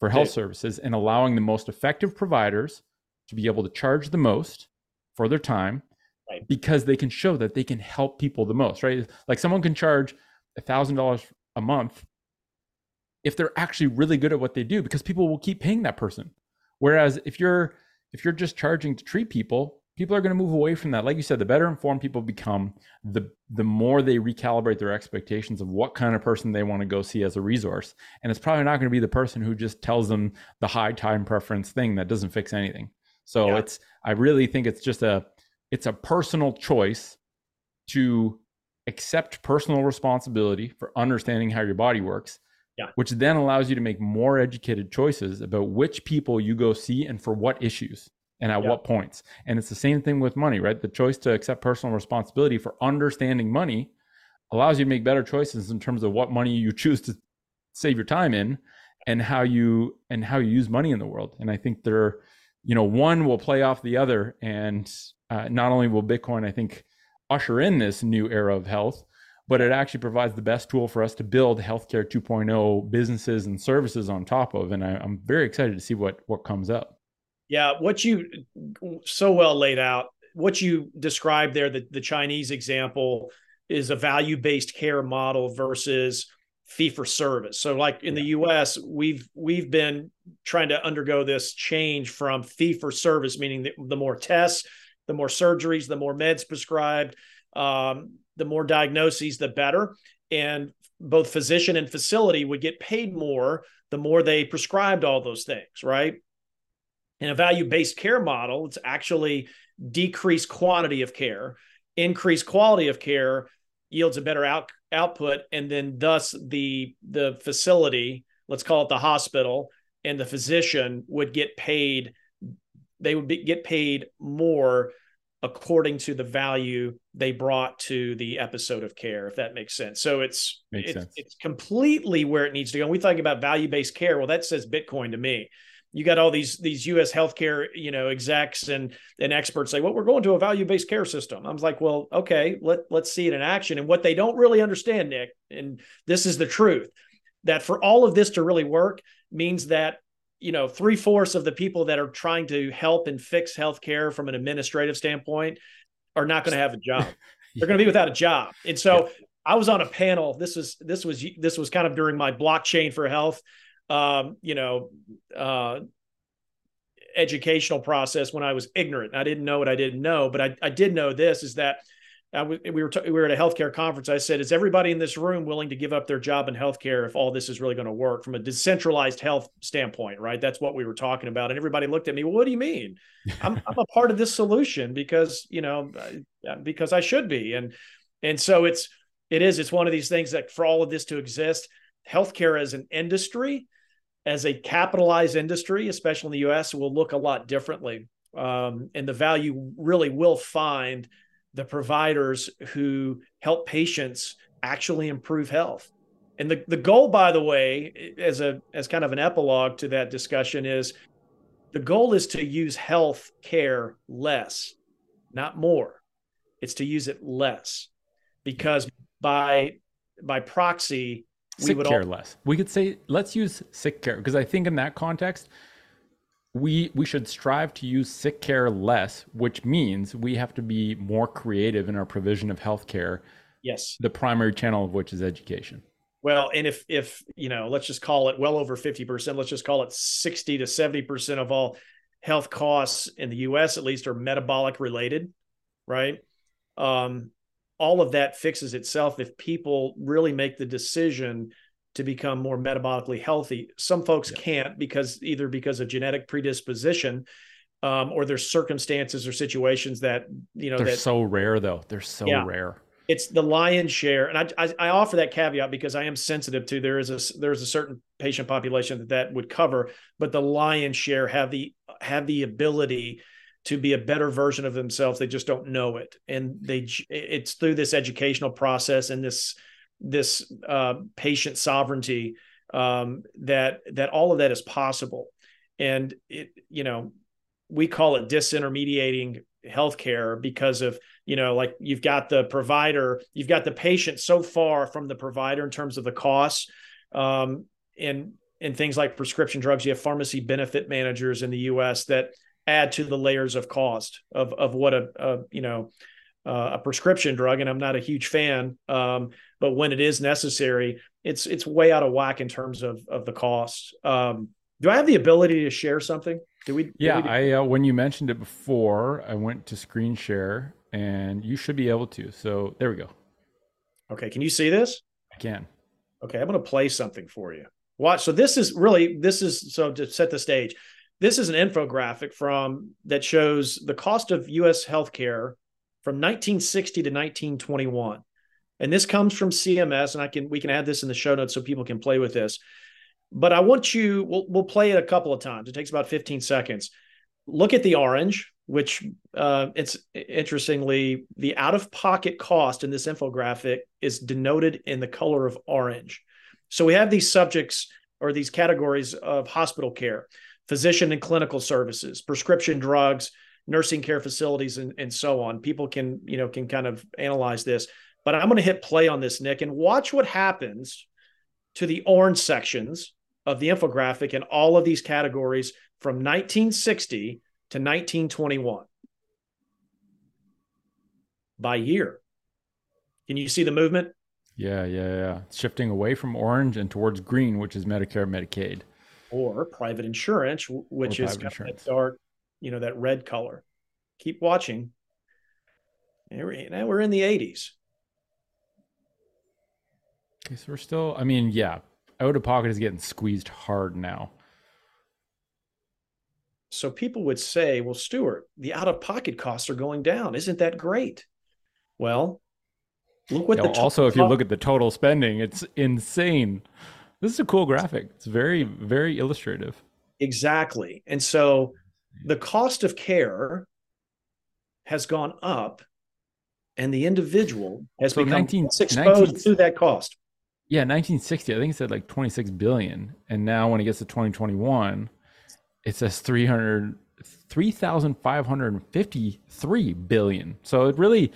Speaker 1: for health yeah. services and allowing the most effective providers to be able to charge the most for their time right. because they can show that they can help people the most right like someone can charge a thousand dollars a month if they're actually really good at what they do because people will keep paying that person whereas if you're if you're just charging to treat people, people are going to move away from that. Like you said, the better informed people become, the the more they recalibrate their expectations of what kind of person they want to go see as a resource. And it's probably not going to be the person who just tells them the high time preference thing that doesn't fix anything. So yeah. it's I really think it's just a it's a personal choice to accept personal responsibility for understanding how your body works
Speaker 2: yeah.
Speaker 1: which then allows you to make more educated choices about which people you go see and for what issues and at yeah. what points. And it's the same thing with money, right? The choice to accept personal responsibility for understanding money allows you to make better choices in terms of what money you choose to save your time in and how you and how you use money in the world. And I think there, you know, one will play off the other. And uh, not only will Bitcoin, I think, usher in this new era of health, but it actually provides the best tool for us to build healthcare 2.0 businesses and services on top of. And I, am very excited to see what what comes up.
Speaker 2: Yeah, what you so well laid out, what you described there, the, the Chinese example is a value based care model versus fee for service. So like in the US, we've we've been trying to undergo this change from fee for service, meaning the, the more tests the more surgeries, the more meds prescribed, um, the more diagnoses, the better. And both physician and facility would get paid more the more they prescribed all those things, right? In a value based care model, it's actually decreased quantity of care, increased quality of care yields a better out, output, and then thus the the facility, let's call it the hospital, and the physician would get paid. They would be, get paid more according to the value they brought to the episode of care, if that makes sense. So it's it's,
Speaker 1: sense.
Speaker 2: it's completely where it needs to go. And we think about value based care. Well, that says Bitcoin to me you got all these these U.S. healthcare you know execs and and experts say, well, we're going to a value based care system. I was like, well, okay, let let's see it in action. And what they don't really understand, Nick, and this is the truth, that for all of this to really work means that you know three fourths of the people that are trying to help and fix healthcare from an administrative standpoint are not going to have a job. They're going to be without a job. And so yeah. I was on a panel. This was this was this was kind of during my blockchain for health um, you know, uh, educational process when I was ignorant. I didn't know what I didn't know, but I, I did know this is that we were t- we were at a healthcare conference. I said, "Is everybody in this room willing to give up their job in healthcare if all this is really going to work from a decentralized health standpoint?" Right? That's what we were talking about, and everybody looked at me. Well, what do you mean? I'm, I'm a part of this solution because you know because I should be, and and so it's it is it's one of these things that for all of this to exist, healthcare as an industry as a capitalized industry, especially in the US, will look a lot differently. Um, and the value really will find the providers who help patients actually improve health. And the, the goal, by the way, as a as kind of an epilogue to that discussion, is the goal is to use health care less, not more. It's to use it less. Because by by proxy,
Speaker 1: sick care all... less. We could say let's use sick care because I think in that context, we we should strive to use sick care less, which means we have to be more creative in our provision of healthcare.
Speaker 2: Yes.
Speaker 1: The primary channel of which is education.
Speaker 2: Well, and if if you know, let's just call it well over 50%, let's just call it 60 to 70% of all health costs in the US at least are metabolic related, right? Um, all of that fixes itself if people really make the decision to become more metabolically healthy. Some folks yeah. can't because either because of genetic predisposition um, or there's circumstances or situations that you know
Speaker 1: they're
Speaker 2: that,
Speaker 1: so rare though. They're so yeah, rare.
Speaker 2: It's the lion's share, and I, I, I offer that caveat because I am sensitive to there is a there is a certain patient population that that would cover, but the lion's share have the have the ability to be a better version of themselves. They just don't know it. And they it's through this educational process and this this uh, patient sovereignty um, that that all of that is possible. And it you know we call it disintermediating healthcare because of you know like you've got the provider you've got the patient so far from the provider in terms of the costs um, and and things like prescription drugs. You have pharmacy benefit managers in the US that add to the layers of cost of of what a, a you know uh, a prescription drug and i'm not a huge fan um, but when it is necessary it's it's way out of whack in terms of of the cost. Um, do i have the ability to share something? Do we
Speaker 1: yeah
Speaker 2: we
Speaker 1: i uh, when you mentioned it before i went to screen share and you should be able to so there we go.
Speaker 2: Okay can you see this?
Speaker 1: I can.
Speaker 2: Okay i'm going to play something for you. Watch so this is really this is so to set the stage this is an infographic from that shows the cost of U.S. healthcare from 1960 to 1921, and this comes from CMS. And I can we can add this in the show notes so people can play with this. But I want you. We'll we'll play it a couple of times. It takes about 15 seconds. Look at the orange, which uh, it's interestingly the out of pocket cost in this infographic is denoted in the color of orange. So we have these subjects or these categories of hospital care physician and clinical services, prescription drugs, nursing care facilities, and, and so on. People can, you know, can kind of analyze this. But I'm going to hit play on this, Nick, and watch what happens to the orange sections of the infographic in all of these categories from 1960 to 1921 by year. Can you see the movement?
Speaker 1: Yeah, yeah, yeah. It's shifting away from orange and towards green, which is Medicare, Medicaid
Speaker 2: or private insurance, which is insurance. that dark, you know, that red color. keep watching. Now we're in the 80s.
Speaker 1: Okay, so we're still, I mean, yeah, out of pocket is getting squeezed hard now.
Speaker 2: So people would say, well, Stuart, the out of pocket costs are going down. Isn't that great? Well, look what
Speaker 1: the also, if you look at the total spending, it's insane. This is a cool graphic. It's very, very illustrative.
Speaker 2: Exactly. And so the cost of care has gone up and the individual has so become 19, exposed 19, to that cost.
Speaker 1: Yeah, 1960, I think it said like 26 billion. And now when it gets to 2021, it says 300 3,553 billion. So it really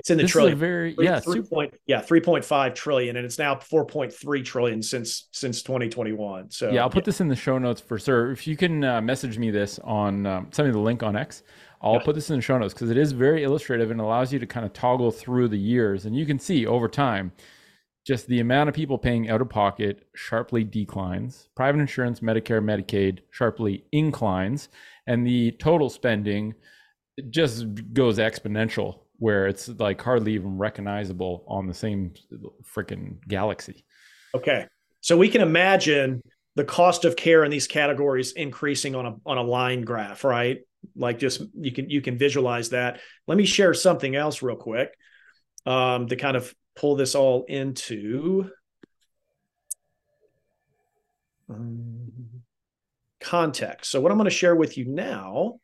Speaker 2: it's in the trillion.
Speaker 1: very three, yeah,
Speaker 2: three point, yeah, 3.5 trillion and it's now 4.3 trillion since since 2021. So
Speaker 1: Yeah, I'll put yeah. this in the show notes for sir. If you can uh, message me this on um, send me the link on X. I'll yeah. put this in the show notes because it is very illustrative and allows you to kind of toggle through the years and you can see over time just the amount of people paying out of pocket sharply declines. Private insurance, Medicare, Medicaid sharply inclines, and the total spending just goes exponential, where it's like hardly even recognizable on the same freaking galaxy.
Speaker 2: Okay, so we can imagine the cost of care in these categories increasing on a on a line graph, right? Like just you can you can visualize that. Let me share something else real quick um, to kind of pull this all into um, context. So what I'm going to share with you now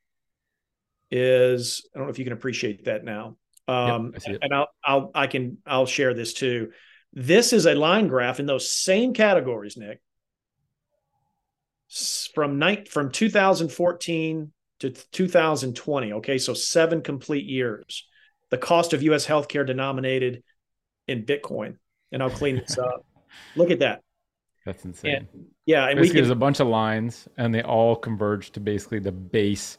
Speaker 2: is I don't know if you can appreciate that now. Um, yep, and I'll I'll I can I'll share this too. This is a line graph in those same categories, Nick. From night from 2014 to 2020. Okay, so seven complete years. The cost of U.S. healthcare denominated in Bitcoin, and I'll clean this up. Look at that.
Speaker 1: That's insane.
Speaker 2: And, yeah, and
Speaker 1: basically, we can, there's a bunch of lines, and they all converge to basically the base.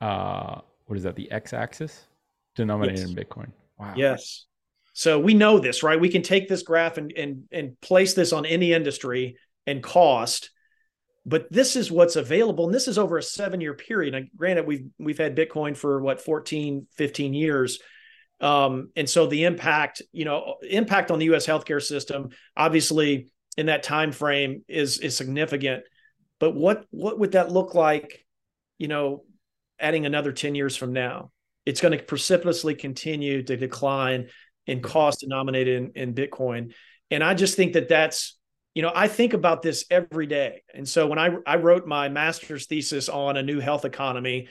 Speaker 1: Uh, what is that? The x-axis denominated yes. in Bitcoin.
Speaker 2: Wow. Yes. So we know this, right? We can take this graph and and and place this on any industry and cost. But this is what's available, and this is over a seven-year period. And granted, we've we've had Bitcoin for what 14, 15 years um, and so the impact, you know, impact on the U.S. healthcare system, obviously, in that time frame is is significant. But what what would that look like? You know, adding another ten years from now, it's going to precipitously continue to decline in cost denominated in, in Bitcoin. And I just think that that's you know, I think about this every day. And so when I I wrote my master's thesis on a new health economy,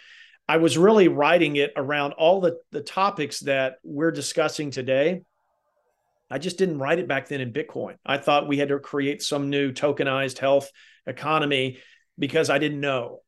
Speaker 2: I was really writing it around all the, the topics that we're discussing today. I just didn't write it back then in Bitcoin. I thought we had to create some new tokenized health economy because I didn't know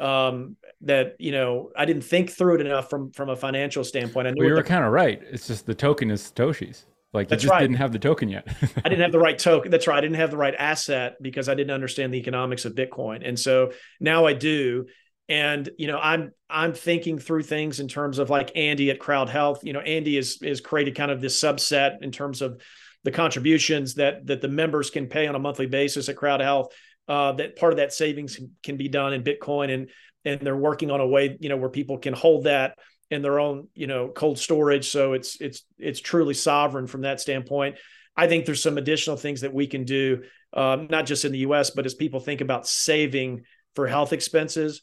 Speaker 2: um, that you know I didn't think through it enough from from a financial standpoint. I
Speaker 1: knew well, you were kind of right. It's just the token is Satoshi's. Like you just right. didn't have the token yet.
Speaker 2: I didn't have the right token. That's right. I didn't have the right asset because I didn't understand the economics of Bitcoin. And so now I do and you know i'm i'm thinking through things in terms of like andy at CrowdHealth you know andy is is created kind of this subset in terms of the contributions that that the members can pay on a monthly basis at CrowdHealth uh, that part of that savings can be done in bitcoin and and they're working on a way you know where people can hold that in their own you know cold storage so it's it's it's truly sovereign from that standpoint i think there's some additional things that we can do um, not just in the us but as people think about saving for health expenses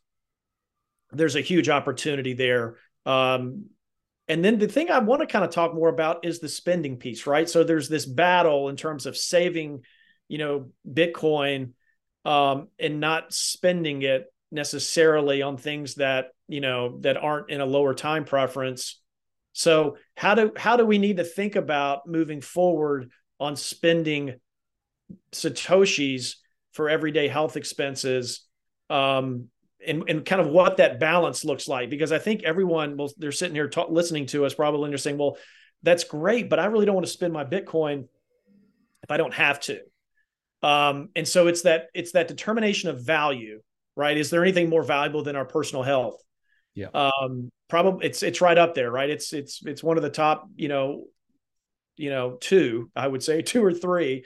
Speaker 2: there's a huge opportunity there. Um, and then the thing I want to kind of talk more about is the spending piece, right? So there's this battle in terms of saving, you know, Bitcoin um, and not spending it necessarily on things that you know that aren't in a lower time preference. So how do how do we need to think about moving forward on spending satoshis for everyday health expenses um, and, and kind of what that balance looks like because i think everyone will they're sitting here talk, listening to us probably and they're saying well that's great but i really don't want to spend my bitcoin if i don't have to um, and so it's that it's that determination of value right? Is there anything more valuable than our personal health?
Speaker 1: Yeah.
Speaker 2: Um, probably it's it's right up there right? It's it's it's one of the top you know you know two i would say two or three.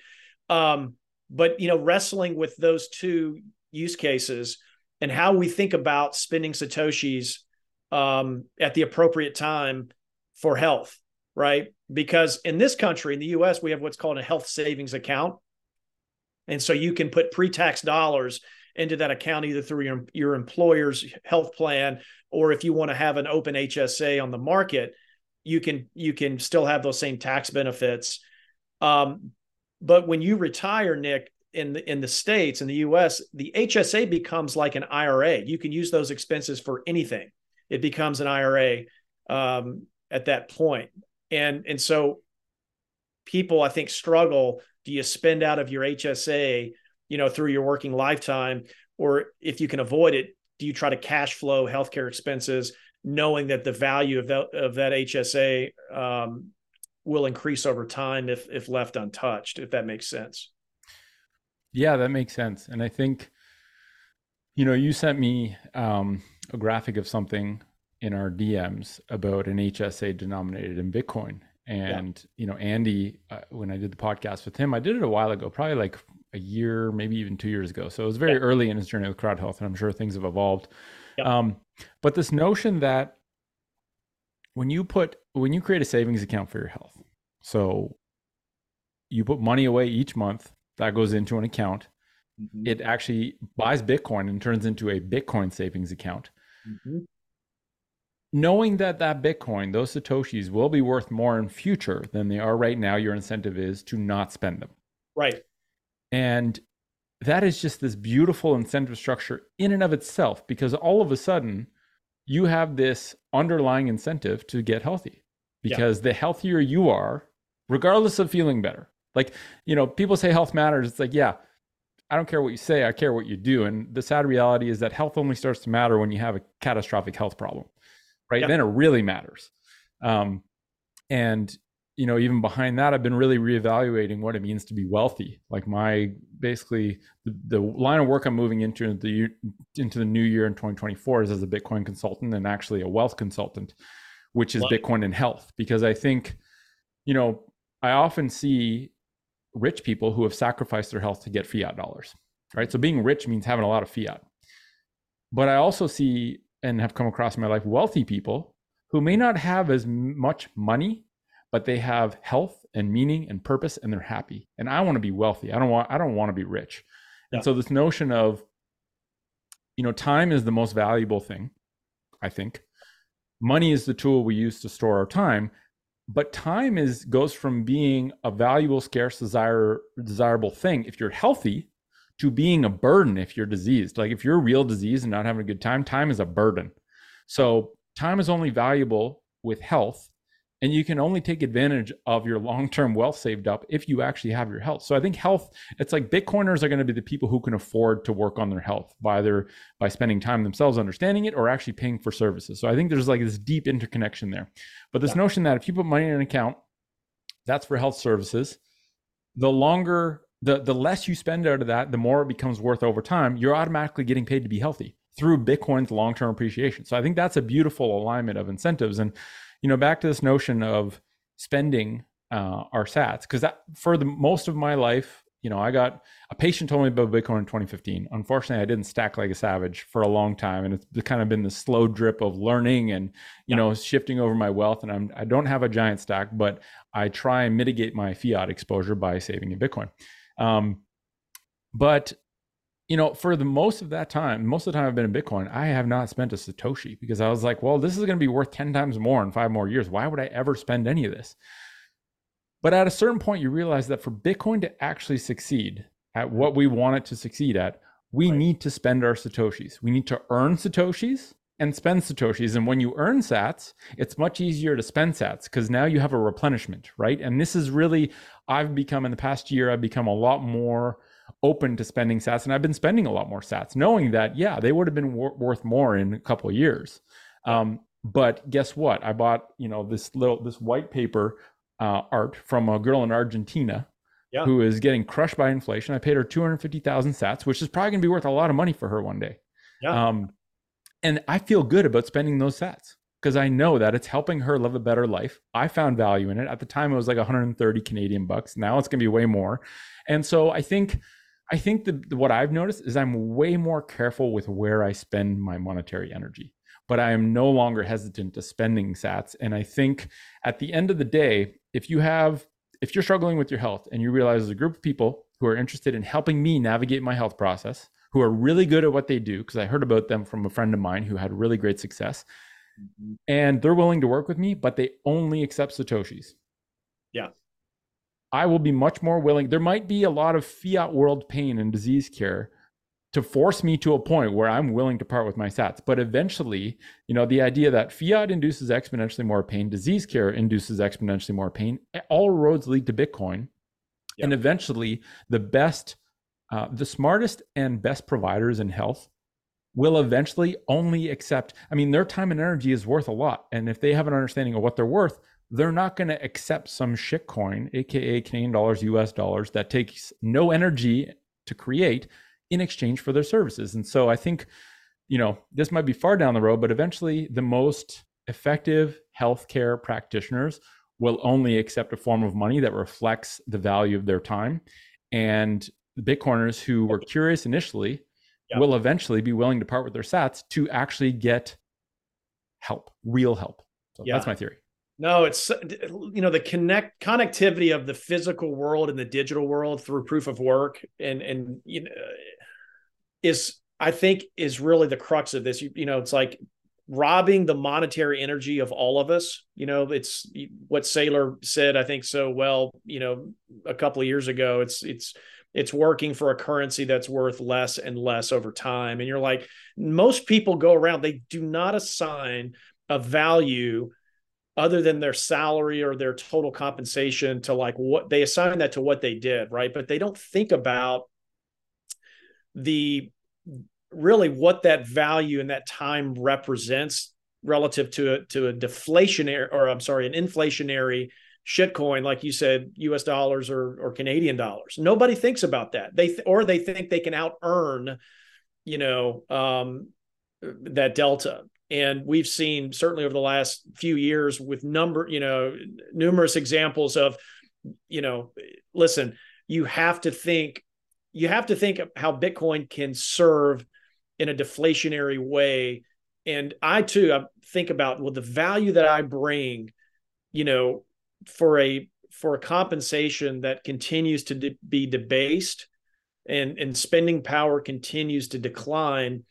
Speaker 2: Um, but you know wrestling with those two use cases and how we think about spending satoshis um, at the appropriate time for health, right? Because in this country, in the US, we have what's called a health savings account. And so you can put pre tax dollars into that account either through your, your employer's health plan or if you want to have an open HSA on the market, you can you can still have those same tax benefits. Um, but when you retire, Nick, in the in the states in the US, the HSA becomes like an IRA. You can use those expenses for anything. It becomes an IRA um, at that point, and and so people I think struggle. Do you spend out of your HSA, you know, through your working lifetime, or if you can avoid it, do you try to cash flow healthcare expenses, knowing that the value of that of that HSA um, will increase over time if if left untouched? If that makes sense.
Speaker 1: Yeah, that makes sense. And I think, you know, you sent me um, a graphic of something in our DMs about an HSA denominated in Bitcoin. And, yeah. you know, Andy, uh, when I did the podcast with him, I did it a while ago, probably like a year, maybe even two years ago. So it was very yeah. early in his journey with CrowdHealth, and I'm sure things have evolved. Yeah. Um, but this notion that when you put, when you create a savings account for your health, so you put money away each month that goes into an account. Mm-hmm. It actually buys Bitcoin and turns into a Bitcoin savings account. Mm-hmm. Knowing that that Bitcoin, those Satoshis will be worth more in future than they are right now, your incentive is to not spend them.
Speaker 2: Right.
Speaker 1: And that is just this beautiful incentive structure in and of itself because all of a sudden you have this underlying incentive to get healthy because yeah. the healthier you are, regardless of feeling better, like, you know, people say health matters. It's like, yeah, I don't care what you say, I care what you do. And the sad reality is that health only starts to matter when you have a catastrophic health problem, right? Then it really matters. Um, and you know, even behind that, I've been really reevaluating what it means to be wealthy. Like my basically the, the line of work I'm moving into the into the new year in 2024 is as a Bitcoin consultant and actually a wealth consultant, which is Bitcoin and health. Because I think, you know, I often see rich people who have sacrificed their health to get fiat dollars, right? So being rich means having a lot of fiat. But I also see and have come across in my life wealthy people who may not have as much money, but they have health and meaning and purpose and they're happy. And I want to be wealthy. I don't want I don't want to be rich. Yeah. And so this notion of you know, time is the most valuable thing, I think. Money is the tool we use to store our time, but time is goes from being a valuable scarce desire desirable thing if you're healthy to being a burden if you're diseased. Like if you're real disease and not having a good time time is a burden. So time is only valuable with health and you can only take advantage of your long-term wealth saved up if you actually have your health. So i think health it's like bitcoiners are going to be the people who can afford to work on their health by their by spending time themselves understanding it or actually paying for services. So i think there's like this deep interconnection there. But this yeah. notion that if you put money in an account that's for health services the longer the the less you spend out of that the more it becomes worth over time you're automatically getting paid to be healthy through bitcoin's long-term appreciation so i think that's a beautiful alignment of incentives and you know, back to this notion of spending uh, our sats, because that for the most of my life, you know, I got a patient told me about Bitcoin in 2015. Unfortunately, I didn't stack like a savage for a long time, and it's kind of been the slow drip of learning and you yeah. know shifting over my wealth. And I'm I don't have a giant stack, but I try and mitigate my fiat exposure by saving in Bitcoin. Um, but you know, for the most of that time, most of the time I've been in Bitcoin, I have not spent a Satoshi because I was like, well, this is going to be worth 10 times more in five more years. Why would I ever spend any of this? But at a certain point, you realize that for Bitcoin to actually succeed at what we want it to succeed at, we right. need to spend our Satoshis. We need to earn Satoshis and spend Satoshis. And when you earn sats, it's much easier to spend sats because now you have a replenishment, right? And this is really, I've become in the past year, I've become a lot more open to spending sats and i've been spending a lot more sats knowing that yeah they would have been wor- worth more in a couple of years um, but guess what i bought you know this little this white paper uh, art from a girl in argentina yeah. who is getting crushed by inflation i paid her 250000 sats which is probably going to be worth a lot of money for her one day yeah. Um, and i feel good about spending those sats because I know that it's helping her live a better life. I found value in it. At the time, it was like 130 Canadian bucks. Now it's going to be way more. And so I think I think that what I've noticed is I'm way more careful with where I spend my monetary energy. but I am no longer hesitant to spending sats. And I think at the end of the day, if you have, if you're struggling with your health and you realize there's a group of people who are interested in helping me navigate my health process, who are really good at what they do, because I heard about them from a friend of mine who had really great success, mm-hmm. and they're willing to work with me, but they only accept Satoshis.
Speaker 2: Yeah.
Speaker 1: I will be much more willing. There might be a lot of fiat world pain and disease care to force me to a point where I'm willing to part with my sats. But eventually, you know, the idea that fiat induces exponentially more pain, disease care induces exponentially more pain, all roads lead to Bitcoin. Yep. And eventually, the best, uh, the smartest and best providers in health will eventually only accept. I mean, their time and energy is worth a lot. And if they have an understanding of what they're worth, they're not going to accept some shit coin, aka Canadian dollars, US dollars, that takes no energy to create in exchange for their services. And so I think, you know, this might be far down the road, but eventually the most effective healthcare practitioners will only accept a form of money that reflects the value of their time. And Bitcoiners who were curious initially yeah. will eventually be willing to part with their sats to actually get help, real help. So yeah. that's my theory.
Speaker 2: No, it's uh, you know the connect connectivity of the physical world and the digital world through proof of work and and you know uh, is I think is really the crux of this. You, you know, it's like robbing the monetary energy of all of us. You know, it's what Saylor said, I think so well, you know, a couple of years ago. It's it's it's working for a currency that's worth less and less over time. And you're like, most people go around, they do not assign a value other than their salary or their total compensation to like what they assign that to what they did, right? But they don't think about the really what that value and that time represents relative to a to a deflationary or I'm sorry, an inflationary shitcoin, like you said, U.S. dollars or or Canadian dollars. Nobody thinks about that. They th- or they think they can out earn, you know, um, that delta and we've seen certainly over the last few years with number you know numerous examples of you know listen you have to think you have to think how bitcoin can serve in a deflationary way and i too I think about well the value that i bring you know for a for a compensation that continues to de- be debased and and spending power continues to decline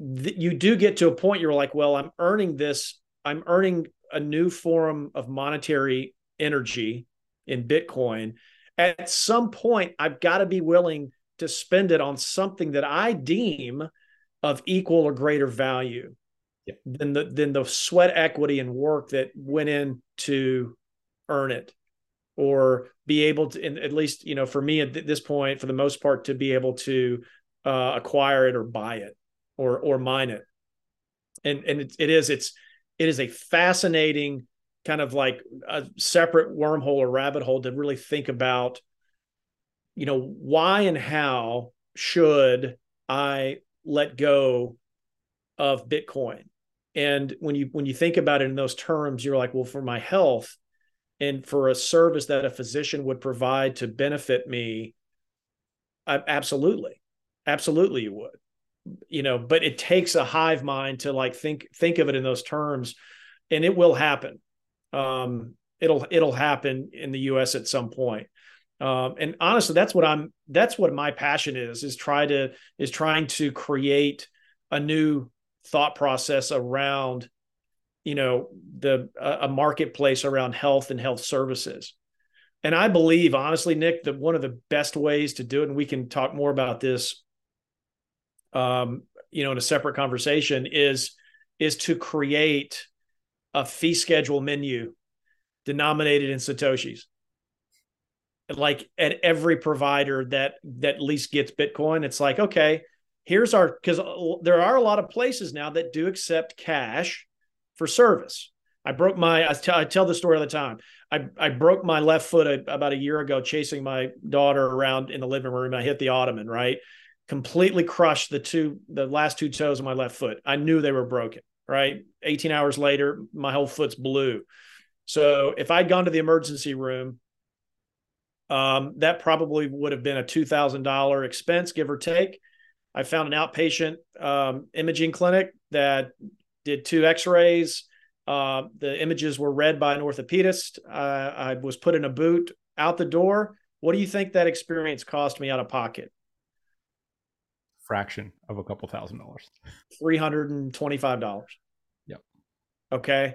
Speaker 2: th- you do get to a point you're like, well, I'm earning this, I'm earning a new form of monetary energy in Bitcoin. At some point, I've got to be willing to spend it on something that I deem of equal or greater value yeah. than the than the sweat equity and work that went in to earn it or be able to and at least you know for me at this point for the most part to be able to uh, acquire it or buy it or or mine it. And and it, it is it's it is a fascinating kind of like a separate wormhole or rabbit hole to really think about you know why and how should i let go of bitcoin? And when you when you think about it in those terms you're like well for my health and for a service that a physician would provide to benefit me I, absolutely absolutely you would. You know but it takes a hive mind to like think think of it in those terms and it will happen. Um it'll it'll happen in the us at some point. Um and honestly that's what i'm that's what my passion is is try to is trying to create a new thought process around you know the a marketplace around health and health services. And i believe honestly nick that one of the best ways to do it and we can talk more about this um, you know, in a separate conversation is is to create a fee schedule menu denominated in satoshis. Like at every provider that that at least gets bitcoin it's like okay here's our because there are a lot of places now that do accept cash for service i broke my I tell, I tell the story all the time I, I broke my left foot a, about a year ago chasing my daughter around in the living room i hit the ottoman right completely crushed the two the last two toes of my left foot. I knew they were broken, right? 18 hours later, my whole foot's blue. So if I'd gone to the emergency room, um, that probably would have been a $2,000 expense, give or take. I found an outpatient um, imaging clinic that did two X-rays. Uh, the images were read by an orthopedist. Uh, I was put in a boot out the door. What do you think that experience cost me out of pocket?
Speaker 1: Fraction of a couple thousand dollars.
Speaker 2: Three hundred and twenty-five dollars.
Speaker 1: Yep.
Speaker 2: Okay.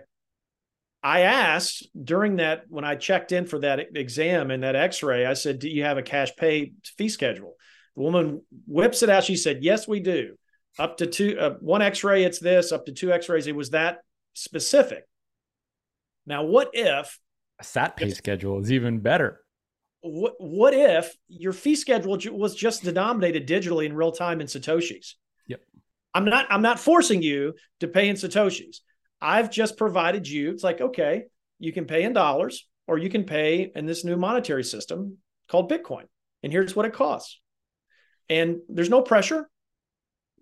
Speaker 2: I asked during that when I checked in for that exam and that X-ray. I said, "Do you have a cash pay fee schedule?" The woman whips it out. She said, "Yes, we do. Up to two, uh, one X-ray, it's this. Up to two X-rays, it was that specific." Now, what if
Speaker 1: a SAT pay schedule is even better?
Speaker 2: What What if your fee schedule was just denominated digitally in real time in satoshis?
Speaker 1: Yep.
Speaker 2: I'm not. I'm not forcing you to pay in satoshis. I've just provided you. It's like okay, you can pay in dollars, or you can pay in this new monetary system called Bitcoin, and here's what it costs. And there's no pressure.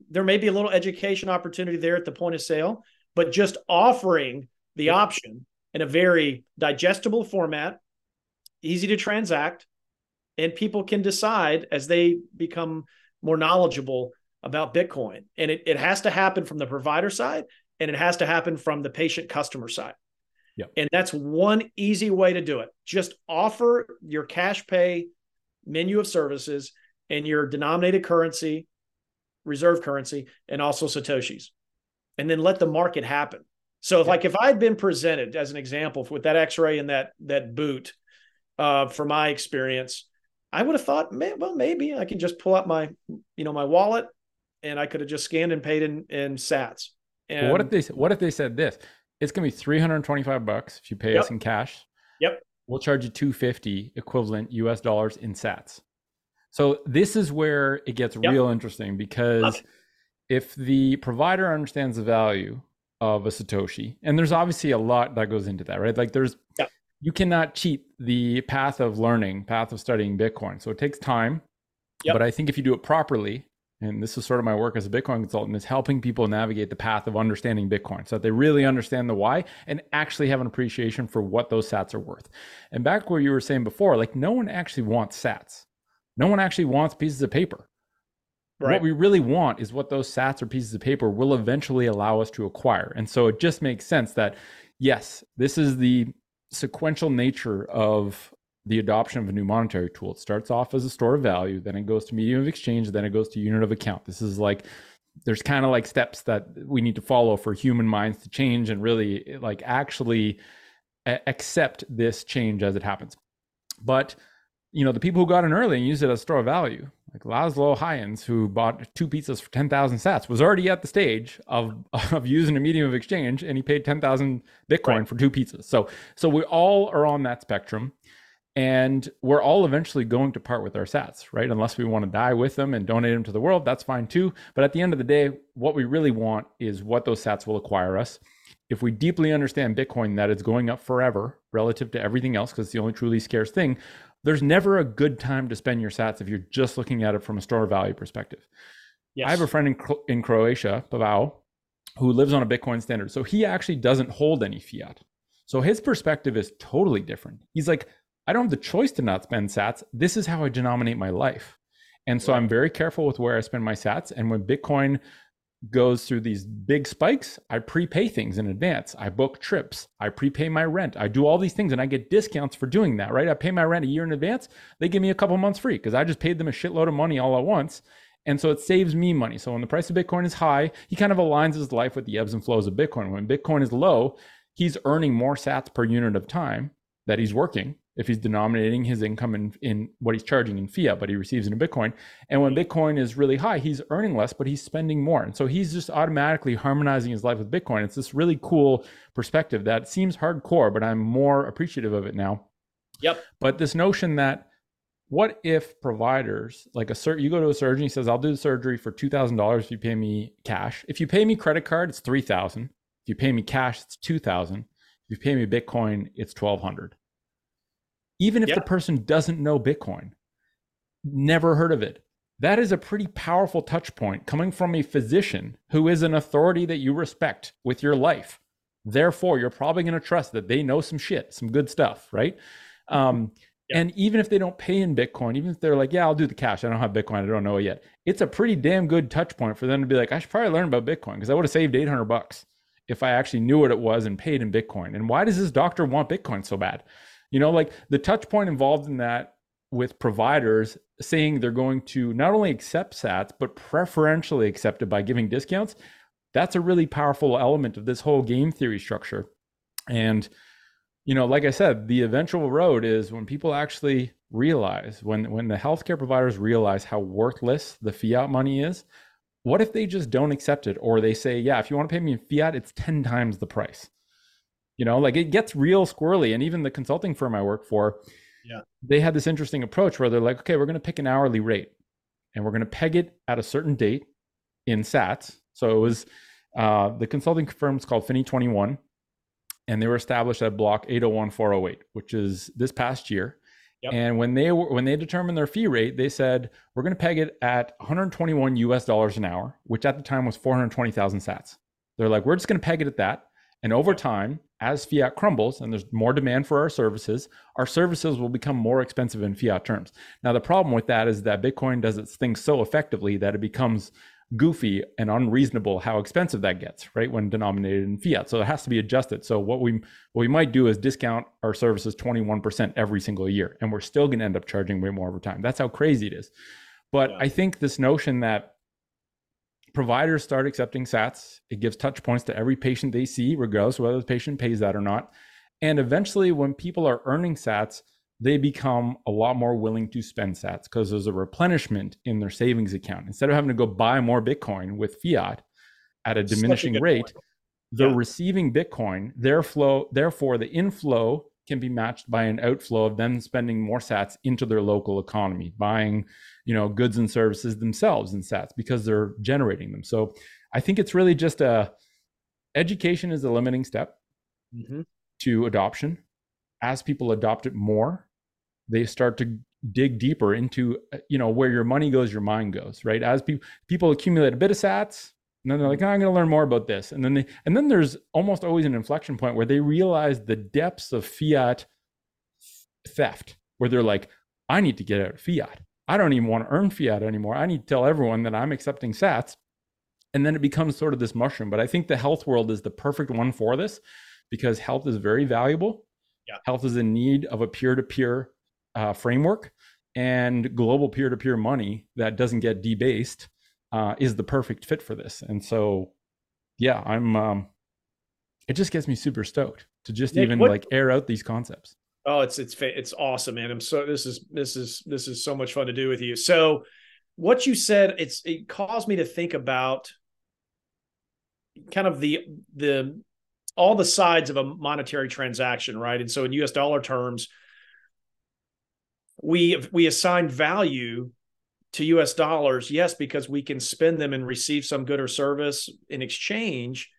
Speaker 2: There may be a little education opportunity there at the point of sale, but just offering the option in a very digestible format, easy to transact, and people can decide as they become more knowledgeable about Bitcoin. And it, it has to happen from the provider side and it has to happen from the patient customer side.
Speaker 1: Yep.
Speaker 2: And that's one easy way to do it. Just offer your cash pay menu of services and your denominated currency, reserve currency, and also Satoshis. And then let the market happen. So if, like if I'd been presented as an example with that X-ray and that that boot, uh, for my experience, I would have thought, man, well, maybe I can just pull up my, you know, my wallet, and I could have just scanned and paid in in Sats. And
Speaker 1: well, what if they what if they said this? It's gonna be three hundred twenty five bucks if you pay
Speaker 2: Yep.
Speaker 1: us in cash.
Speaker 2: Yep.
Speaker 1: We'll charge you two fifty equivalent U.S. dollars in Sats. So this is where it gets
Speaker 2: Yep.
Speaker 1: real interesting because if the provider understands the value of a satoshi, and there's obviously a lot that goes into that, right? Like there's
Speaker 2: Yep.
Speaker 1: you cannot cheat the path of learning, path of studying Bitcoin. So it takes time.
Speaker 2: Yep.
Speaker 1: But I think if you do it properly, and this is sort of my work as a Bitcoin consultant, is helping people navigate the path of understanding Bitcoin so that they really understand the why and actually have an appreciation for what those sats are worth. And back where you were saying before, like no one actually wants sats. No one actually wants pieces of paper.
Speaker 2: right,
Speaker 1: What we really want is what those sats or pieces of paper will eventually allow us to acquire. And so it just makes sense that, yes, this is the sequential nature of the adoption of a new monetary tool. It starts off as a store of value, then it goes to medium of exchange, then it goes to unit of account. This is like, there's kind of like steps that we need to follow for human minds to change and really like actually accept this change as it happens. But you know, the people who got in early and used it as store of value, like Laszlo Hanyecz, who bought two pizzas for 10,000 sats, was already at the stage of, of using a medium of exchange and he paid 10,000 Bitcoin
Speaker 2: Right.
Speaker 1: for two pizzas. So, so we all are on that spectrum and we're all eventually going to part with our sats, right? Unless we want to die with them and donate them to the world, that's fine too. But at the end of the day, what we really want is what those sats will acquire us. If we deeply understand Bitcoin, that it's going up forever relative to everything else, because it's the only truly scarce thing, there's never a good time to spend your sats if you're just looking at it from a store value perspective.
Speaker 2: yes.
Speaker 1: I have a friend in, Cro- in Croatia, Pavao, who lives on a Bitcoin standard. So he actually doesn't hold any fiat. So his perspective is totally different. He's like, I don't have the choice to not spend sats. This is how I denominate my life. And so. I'm very careful with where I spend my sats. And when Bitcoin goes through these big spikes, I prepay things in advance. I book trips. I prepay my rent. I do all these things and I get discounts for doing that, right? I pay my rent a year in advance. They give me a couple months free because I just paid them a shitload of money all at once. And so it saves me money. So when the price of Bitcoin is high, he kind of aligns his life with the ebbs and flows of Bitcoin. When Bitcoin is low, he's earning more sats per unit of time that he's working if he's denominating his income in, in what he's charging in fiat, but he receives it in Bitcoin. And when Bitcoin is really high, he's earning less, but he's spending more. And so he's just automatically harmonizing his life with Bitcoin. It's this really cool perspective that seems hardcore, but I'm more appreciative of it now.
Speaker 2: Yep.
Speaker 1: But this notion that what if providers like a sur- you go to a surgeon, he says, I'll do the surgery for two thousand dollars if you pay me cash. If you pay me credit card, it's three thousand. If you pay me cash, it's two thousand. If you pay me Bitcoin, it's twelve hundred. Even if
Speaker 2: Yeah.
Speaker 1: the person doesn't know Bitcoin, never heard of it, that is a pretty powerful touch point coming from a physician who is an authority that you respect with your life. Therefore, you're probably going to trust that they know some shit, some good stuff, right? Um,
Speaker 2: Yeah.
Speaker 1: And even if they don't pay in Bitcoin, even if they're like, yeah, I'll do the cash, I don't have Bitcoin, I don't know it yet. It's a pretty damn good touch point for them to be like, I should probably learn about Bitcoin because I would have saved 800 bucks if I actually knew what it was and paid in Bitcoin? And why does this doctor want Bitcoin so bad? You know, like the touch point involved in that with providers saying they're going to not only accept sats, but preferentially accept it by giving discounts. That's a really powerful element of this whole game theory structure. And, you know, like I said, the eventual road is when people actually realize, when, when the healthcare providers realize how worthless the fiat money is, what if they just don't accept it? Or they say, yeah, if you want to pay me in fiat, it's 10 times the price. You know, like it gets real squirrely. And even the consulting firm I work for,
Speaker 2: yeah.
Speaker 1: they had this interesting approach where they're like, okay, we're going to pick an hourly rate and we're going to peg it at a certain date in sats. So it was uh, the consulting firm's called Finney 21 and they were established at block 801408, which is this past year. Yep. And when they were when they determined their fee rate, they said we're going to peg it at 121 US dollars an hour, which at the time was 420,000 sats. They're like, we're just going to peg it at that, and over time, as fiat crumbles and there's more demand for our services, our services will become more expensive in fiat terms. Now, the problem with that is that Bitcoin does its thing so effectively that it becomes goofy and unreasonable how expensive that gets, right? When denominated in fiat. So it has to be adjusted. So what we what we might do is discount our services 21% every single year. And we're still gonna end up charging way more over time. That's how crazy it is. But yeah. I think this notion that providers start accepting SATs, it gives touch points to every patient they see, regardless of whether the patient pays that or not. And eventually when people are earning SATs, they become a lot more willing to spend sats because there's a replenishment in their savings account. Instead of having to go buy more Bitcoin with fiat at a diminishing a rate, point. they're yeah. receiving Bitcoin. Their flow, therefore, the inflow can be matched by an outflow of them spending more sats into their local economy, buying, you know, goods and services themselves in sats because they're generating them. So I think it's really just a education is a limiting step mm-hmm. to adoption. As people adopt it more, they start to dig deeper into uh, you know where your money goes your mind goes right as people people accumulate a bit of sats and then they're like oh, i'm going to learn more about this and then they and then there's almost always an inflection point where they realize the depths of fiat theft where they're like i need to get out of fiat i don't even want to earn fiat anymore i need to tell everyone that i'm accepting sats and then it becomes sort of this mushroom but i think the health world is the perfect one for this because health is very valuable yeah. health is in need of a peer-to-peer uh, framework and global peer-to-peer money that doesn't get debased uh, is the perfect fit for this. And so, yeah, I'm. Um, it just gets me super stoked to just even what, like air out these concepts.
Speaker 2: Oh, it's it's it's awesome, man. I'm so this is this is this is so much fun to do with you. So, what you said, it's it caused me to think about kind of the the all the sides of a monetary transaction, right? And so, in U.S. dollar terms we we assign value to US dollars, yes, because we can spend them and receive some good or service in exchange.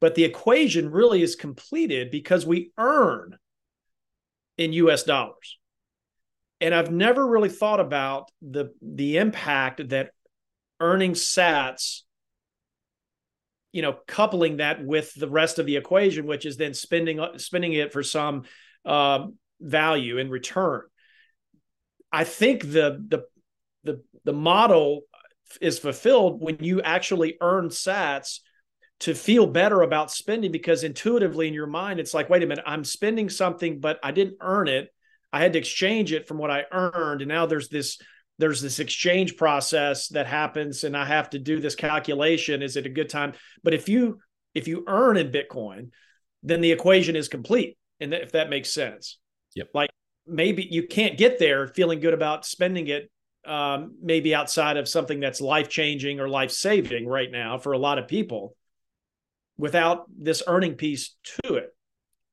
Speaker 2: But the equation really is completed because we earn in US dollars. And I've never really thought about the the impact that earning sats you know coupling that with the rest of the equation which is then spending spending it for some uh, value in return I think the the the the model is fulfilled when you actually earn sats to feel better about spending because intuitively in your mind it's like wait a minute i'm spending something but i didn't earn it. I had to exchange it from what i earned. And now there's this there's this exchange process that happens and i have to do this calculation. Is it a good time? But if you if you earn in bitcoin then the equation is complete. And if that makes sense.
Speaker 1: Yep.
Speaker 2: Like maybe you can't get there feeling good about spending it um, maybe outside of something that's life changing or life saving right now for a lot of people without this earning piece to it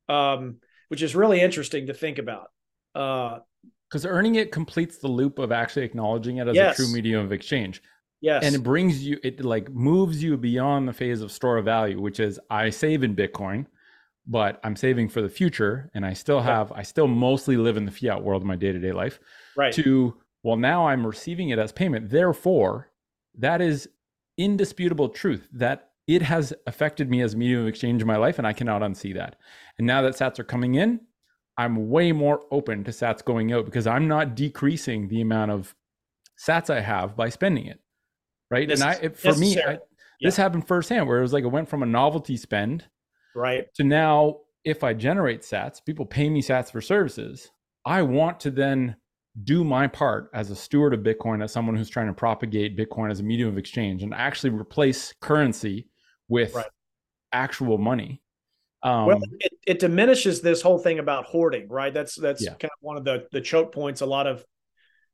Speaker 2: um, which is really interesting to think about
Speaker 1: because uh, earning it completes the loop of actually acknowledging it as yes. a true medium of exchange
Speaker 2: yes
Speaker 1: and it brings you it like moves you beyond the phase of store of value which is i save in bitcoin but I'm saving for the future and I still have I still mostly live in the fiat world in my day-to-day life.
Speaker 2: Right.
Speaker 1: To well now I'm receiving it as payment. Therefore, that is indisputable truth that it has affected me as a medium of exchange in my life and I cannot unsee that. And now that sats are coming in, I'm way more open to sats going out because I'm not decreasing the amount of sats I have by spending it. Right? This and I it, for me I, yeah. this happened firsthand where it was like it went from a novelty spend
Speaker 2: Right.
Speaker 1: To now, if I generate sats, people pay me sats for services. I want to then do my part as a steward of Bitcoin, as someone who's trying to propagate Bitcoin as a medium of exchange and actually replace currency with right. actual money.
Speaker 2: Um, well, it, it, diminishes this whole thing about hoarding, right? That's that's yeah. kind of one of the the choke points. A lot of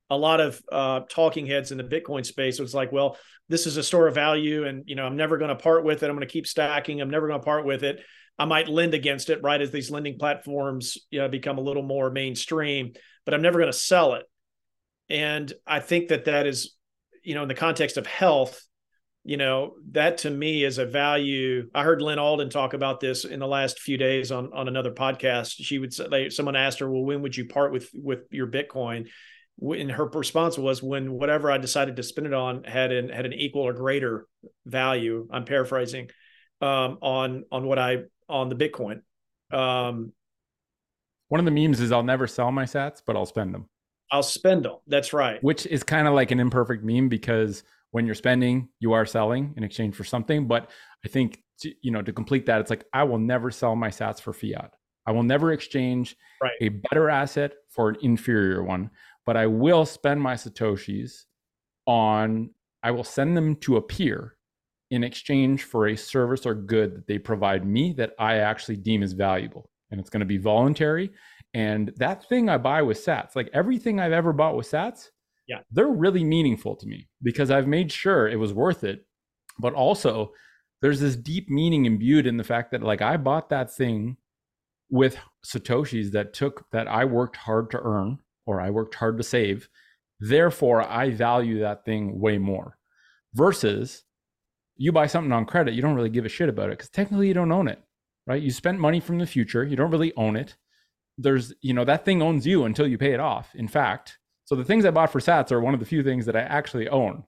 Speaker 2: a lot of uh, talking heads in the Bitcoin space was like, well, this is a store of value, and you know, I'm never going to part with it. I'm going to keep stacking. I'm never going to part with it. I might lend against it, right, as these lending platforms you know, become a little more mainstream, but I'm never going to sell it. And I think that that is, you know, in the context of health, you know that to me is a value. I heard Lyn Alden talk about this in the last few days on on another podcast. She would say someone asked her well when would you part with with your bitcoin? And her response was when whatever i decided to spend it on had an had an equal or greater value i'm paraphrasing um, on on what i on the bitcoin. Um,
Speaker 1: one of the memes is i'll never sell my sats but i'll spend them.
Speaker 2: I'll spend them that's right.
Speaker 1: Which is kind of like an imperfect meme because when you're spending, you are selling in exchange for something. But I think to, you know to complete that, it's like I will never sell my Sats for fiat. I will never exchange right. a better asset for an inferior one. But I will spend my satoshis on. I will send them to a peer in exchange for a service or good that they provide me that I actually deem as valuable. And it's going to be voluntary. And that thing I buy with Sats, like everything I've ever bought with Sats,
Speaker 2: yeah.
Speaker 1: They're really meaningful to me because i've made sure it was worth it. But also there's this deep meaning imbued in the fact that like i bought that thing with satoshis that took that i worked hard to earn or i worked hard to save. Therefore i value that thing way more versus you buy something on credit you don't really give a shit about it because technically you don't own it right? You spent money from the future you don't really own it. There's you know that thing owns you until you pay it off. In fact so the things I bought for sats are one of the few things that I actually own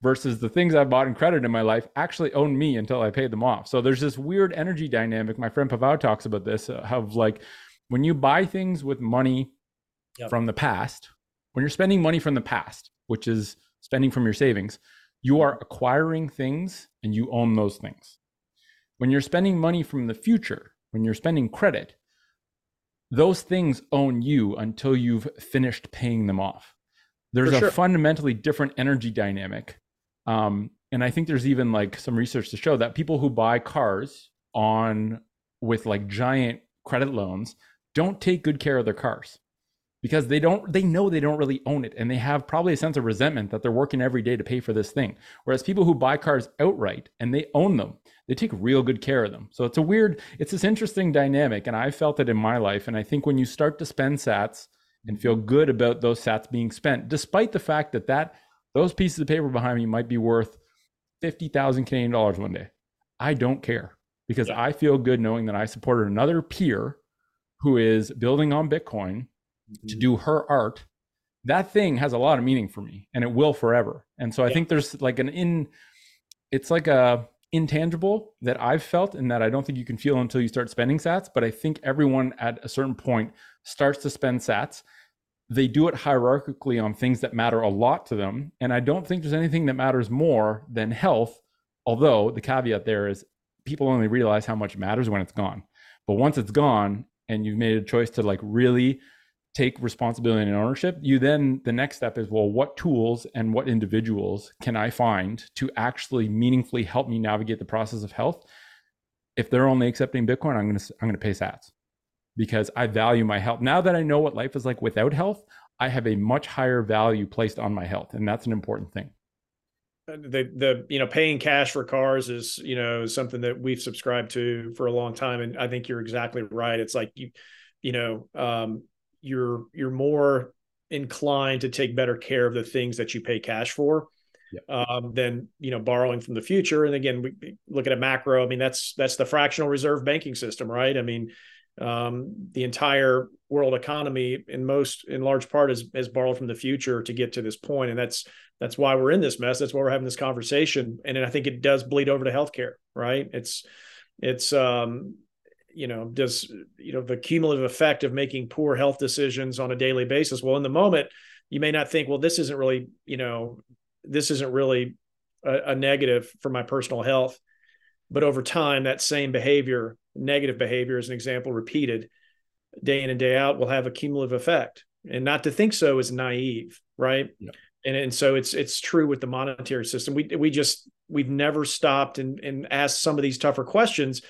Speaker 1: versus the things I bought in credit in my life actually own me until I paid them off. So there's this weird energy dynamic. My friend Pavel talks about this uh, of like when you buy things with money yep. from the past, when you're spending money from the past, which is spending from your savings, you are acquiring things and you own those things. When you're spending money from the future, when you're spending credit, those things own you until you've finished paying them off. There's a fundamentally different energy dynamic. Um, and I think there's even like some research to show that people who buy cars on with like giant credit loans don't take good care of their cars because they don't they know they don't really own it and they have probably a sense of resentment that they're working every day to pay for this thing whereas people who buy cars outright and they own them they take real good care of them so it's a weird it's this interesting dynamic and i felt it in my life and i think when you start to spend sats and feel good about those sats being spent despite the fact that that those pieces of paper behind me might be worth 50,000 Canadian dollars one day i don't care because yeah. i feel good knowing that i supported another peer who is building on bitcoin to mm-hmm. do her art that thing has a lot of meaning for me and it will forever and so i yeah. think there's like an in it's like a intangible that i've felt and that i don't think you can feel until you start spending sats but i think everyone at a certain point starts to spend sats. They do it hierarchically on things that matter a lot to them and i don't think there's anything that matters more than health although the caveat there is people only realize how much matters when it's gone. But once it's gone and you've made a choice to like really take responsibility and ownership, you then the next step is well, what tools and what individuals can I find to actually meaningfully help me navigate the process of health? If they're only accepting Bitcoin, I'm gonna I'm gonna pay Sats because I value my health. Now that I know what life is like without health, I have a much higher value placed on my health, and that's an important thing.
Speaker 2: Uh, the the you know paying cash for cars is you know something that we've subscribed to for a long time, and I think you're exactly right. It's like you you know um, you're you're more inclined to take better care of the things that you pay cash for yep. um, than you know borrowing from the future. And again, we look at a macro. I mean, that's that's the fractional reserve banking system, right? I mean, um, the entire world economy, in most in large part, is is borrowed from the future to get to this point, and that's that's why we're in this mess. That's why we're having this conversation, and I think it does bleed over to healthcare, right? It's it's um, you know does you know the cumulative effect of making poor health decisions on a daily basis. Well in the moment you may not think well this isn't really you know this isn't really a, a negative for my personal health. But over time that same behavior negative behavior as an example repeated day in and day out will have a cumulative effect. And not to think so is naive right? Yeah. and and so it's it's true with the monetary system. We we just we've never stopped and and asked some of these tougher questions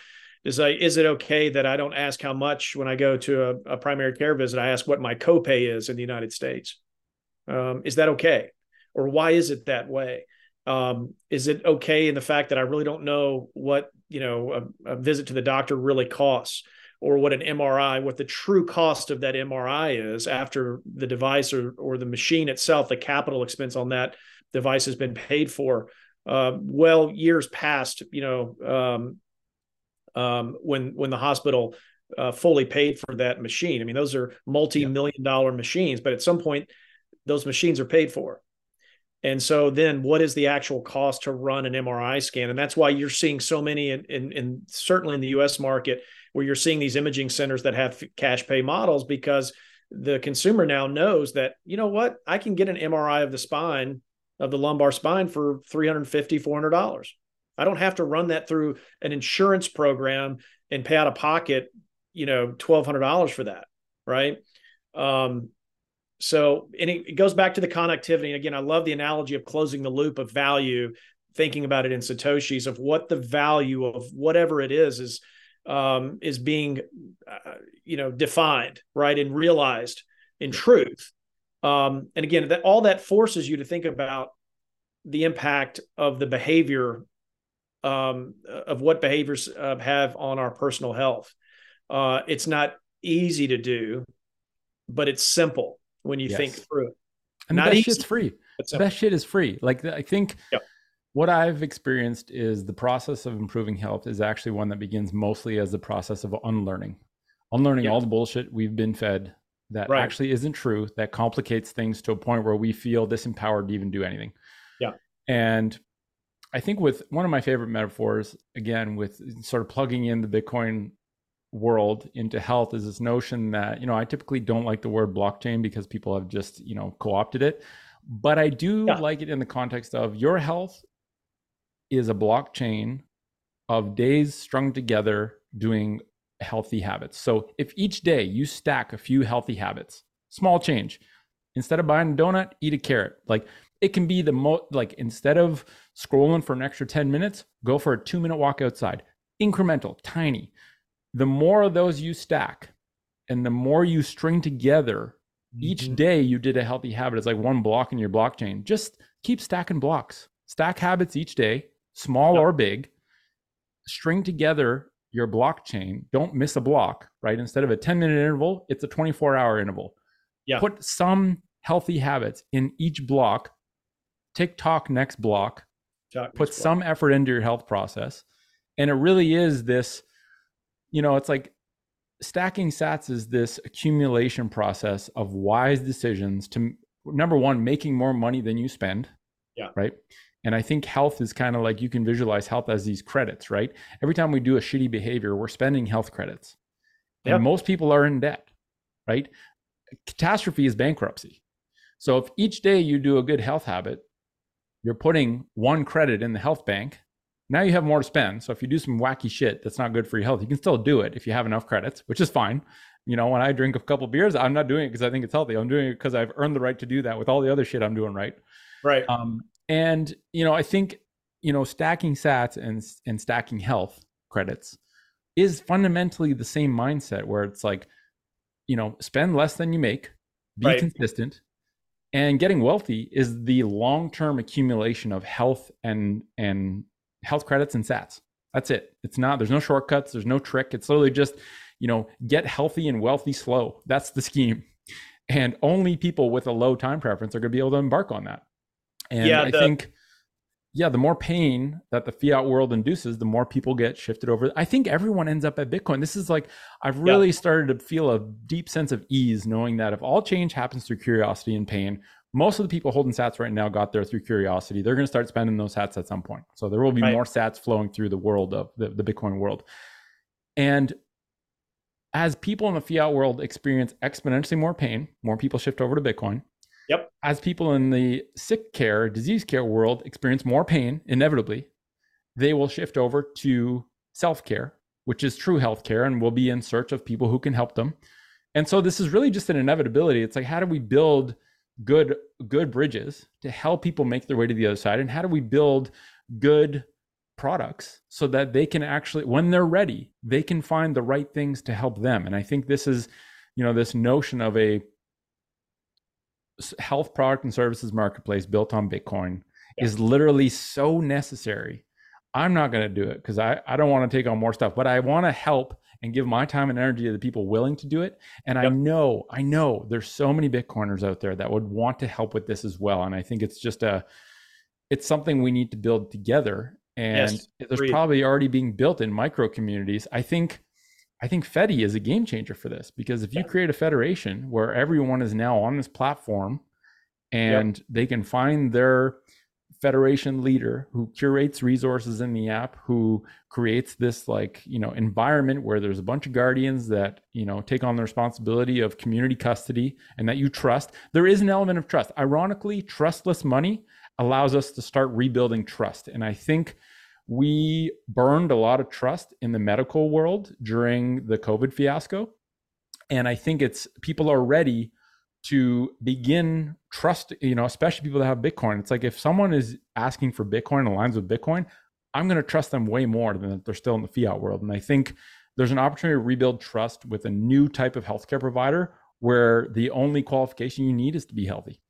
Speaker 2: is like is it okay that i don't ask how much when i go to a, a primary care visit? I ask what my copay is in the united states. Um, is that okay? Or why is it that way? Um, is it okay in the fact that i really don't know what you know a, a visit to the doctor really costs? Or what an MRI, what the true cost of that MRI is after the device or, or the machine itself, the capital expense on that device has been paid for. Uh, well, years past, you know, um, um, when when the hospital uh, fully paid for that machine. I mean, those are multi-million dollar machines, but at some point, those machines are paid for. And so then what is the actual cost to run an MRI scan? And that's why you're seeing so many in, in, in certainly in the US market, where you're seeing these imaging centers that have cash pay models because the consumer now knows that you know what i can get an mri of the spine of the lumbar spine for 350 400 dollars i don't have to run that through an insurance program and pay out of pocket you know 1200 dollars for that right? Um, so and it, it goes back to the connectivity. And again i love the analogy of closing the loop of value thinking about it in satoshis of what the value of whatever it is is um, is being, uh, you know, defined, right, and realized in truth. Um, and again, that all that forces you to think about the impact of the behavior um, of what behaviors uh, have on our personal health. Uh, it's not easy to do, but it's simple when you yes. think through it.
Speaker 1: And not the best easy, shit's free. The best shit is free. Like I think yep what I've experienced is the process of improving health is actually one that begins mostly as the process of unlearning, unlearning all the bullshit we've been fed that right. actually isn't true, that complicates things to a point where we feel disempowered to even do anything.
Speaker 2: Yeah.
Speaker 1: And I think with one of my favorite metaphors, again, with sort of plugging in the Bitcoin world into health is this notion that, you know, I typically don't like the word blockchain because people have just, you know, co opted it. But I do yeah. like it in the context of your health is a blockchain of days strung together doing healthy habits. So if each day you stack a few healthy habits, small change, instead of buying a donut, eat a carrot. Like it can be the most, like instead of scrolling for an extra 10 minutes, go for a two minute walk outside. Incremental, tiny. The more of those you stack and the more you string together mm-hmm. each day you did a healthy habit, it's like one block in your blockchain. Just keep stacking blocks, stack habits each day small yep. or big, string together your blockchain. Don't miss a block, right? Instead of a 10 minute interval, it's a 24 hour interval.
Speaker 2: Yeah.
Speaker 1: Put some healthy habits in each block. tick tock next block. Talk put some effort into your health process. And it really is this, you know, it's like stacking sats is this accumulation process of wise decisions to number one, making more money than you spend.
Speaker 2: Yeah.
Speaker 1: Right. And I think health is kind of like you can visualize health as these credits, right? Every time we do a shitty behavior, we're spending health credits. Yep. And most people are in debt, right? Catastrophe is bankruptcy. So if each day you do a good health habit, you're putting one credit in the health bank. Now you have more to spend. So if you do some wacky shit that's not good for your health, you can still do it if you have enough credits, which is fine. You know, when I drink a couple beers, I'm not doing it because I think it's healthy. I'm doing it because I've earned the right to do that with all the other shit I'm doing right.
Speaker 2: Right.
Speaker 1: Um, and you know, I think you know stacking Sats and and stacking health credits is fundamentally the same mindset where it's like, you know, spend less than you make, be right. consistent, and getting wealthy is the long-term accumulation of health and and health credits and Sats. That's it. It's not. There's no shortcuts. There's no trick. It's literally just, you know, get healthy and wealthy slow. That's the scheme. And only people with a low time preference are going to be able to embark on that. And yeah, I the, think, yeah, the more pain that the fiat world induces, the more people get shifted over. I think everyone ends up at Bitcoin. This is like, I've really yeah. started to feel a deep sense of ease knowing that if all change happens through curiosity and pain, most of the people holding sats right now got there through curiosity. They're going to start spending those sats at some point. So there will be right. more sats flowing through the world of the, the Bitcoin world. And as people in the fiat world experience exponentially more pain, more people shift over to Bitcoin.
Speaker 2: Yep.
Speaker 1: As people in the sick care, disease care world experience more pain, inevitably, they will shift over to self care, which is true healthcare, and will be in search of people who can help them. And so this is really just an inevitability. It's like how do we build good good bridges to help people make their way to the other side, and how do we build good products so that they can actually when they're ready they can find the right things to help them and i think this is you know this notion of a health product and services marketplace built on bitcoin yeah. is literally so necessary i'm not going to do it because I, I don't want to take on more stuff but i want to help and give my time and energy to the people willing to do it and yep. i know i know there's so many bitcoiners out there that would want to help with this as well and i think it's just a it's something we need to build together and yes, there's probably already being built in micro communities. I think I think Fedi is a game changer for this because if you create a federation where everyone is now on this platform and yep. they can find their federation leader who curates resources in the app who creates this like you know environment where there's a bunch of guardians that you know take on the responsibility of community custody and that you trust there is an element of trust ironically trustless money allows us to start rebuilding trust. And I think we burned a lot of trust in the medical world during the COVID fiasco. And I think it's people are ready to begin trust, you know, especially people that have Bitcoin. It's like if someone is asking for Bitcoin aligns with Bitcoin, I'm going to trust them way more than if they're still in the fiat world. And I think there's an opportunity to rebuild trust with a new type of healthcare provider where the only qualification you need is to be healthy.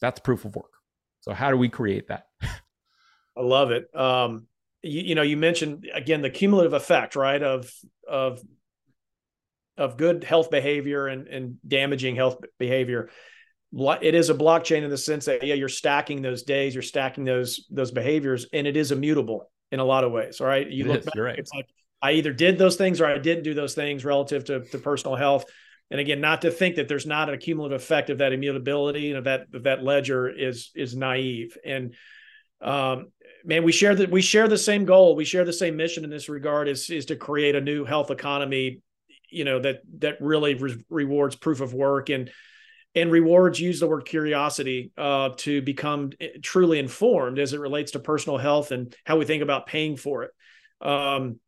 Speaker 1: That's proof of work. So how do we create that?
Speaker 2: I love it. Um, you, you know, you mentioned again the cumulative effect, right, of of of good health behavior and and damaging health behavior. It is a blockchain in the sense that yeah, you're stacking those days, you're stacking those those behaviors, and it is immutable in a lot of ways. All right, you
Speaker 1: it
Speaker 2: look
Speaker 1: is,
Speaker 2: back,
Speaker 1: right.
Speaker 2: it's like I either did those things or I didn't do those things relative to, to personal health. And again, not to think that there's not a cumulative effect of that immutability and of that of that ledger is is naive. And um, man, we share that we share the same goal. We share the same mission in this regard is is to create a new health economy, you know, that that really re- rewards proof of work and and rewards use the word curiosity uh, to become eh, truly informed as it relates to personal health and how we think about paying for it. Um,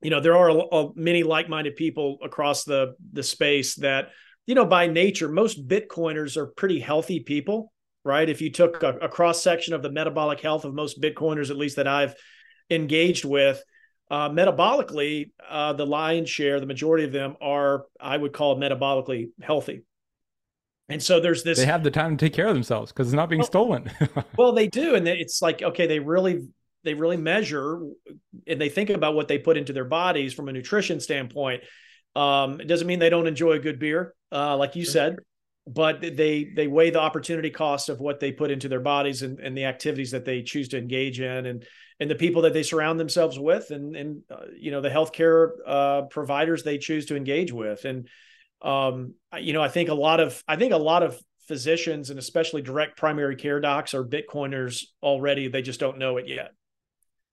Speaker 2: you know there are a, a, many like-minded people across the the space that you know by nature most bitcoiners are pretty healthy people right? If you took a, a cross section of the metabolic health of most bitcoiners at least that i've engaged with uh, metabolically uh, the lion's share the majority of them are i would call metabolically healthy. And so there's this
Speaker 1: they have the time to take care of themselves because it's not being well, stolen.
Speaker 2: well they do and it's like okay they really they really measure and they think about what they put into their bodies from a nutrition standpoint. Um, it doesn't mean they don't enjoy a good beer, uh, like you said, but they they weigh the opportunity cost of what they put into their bodies and, and the activities that they choose to engage in, and and the people that they surround themselves with, and and uh, you know the healthcare uh, providers they choose to engage with, and um, you know I think a lot of I think a lot of physicians and especially direct primary care docs are Bitcoiners already. They just don't know it yet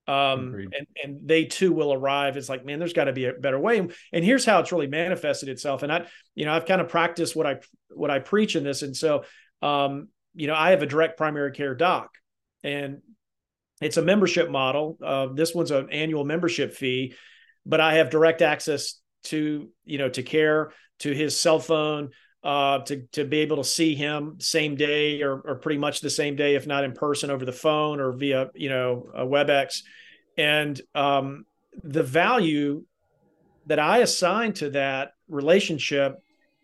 Speaker 2: um and and they too will arrive. It's like man there's got to be a better way. And here's how it's really manifested itself. And i you know i've kind of practiced what i what i preach in this. And so um you know i have a direct primary care doc and it's a membership model. Uh, this one's an annual membership fee but i have direct access to you know to care to his cell phone uh, to to be able to see him same day or, or pretty much the same day, if not in person, over the phone or via you know WebEx, and um, the value that I assign to that relationship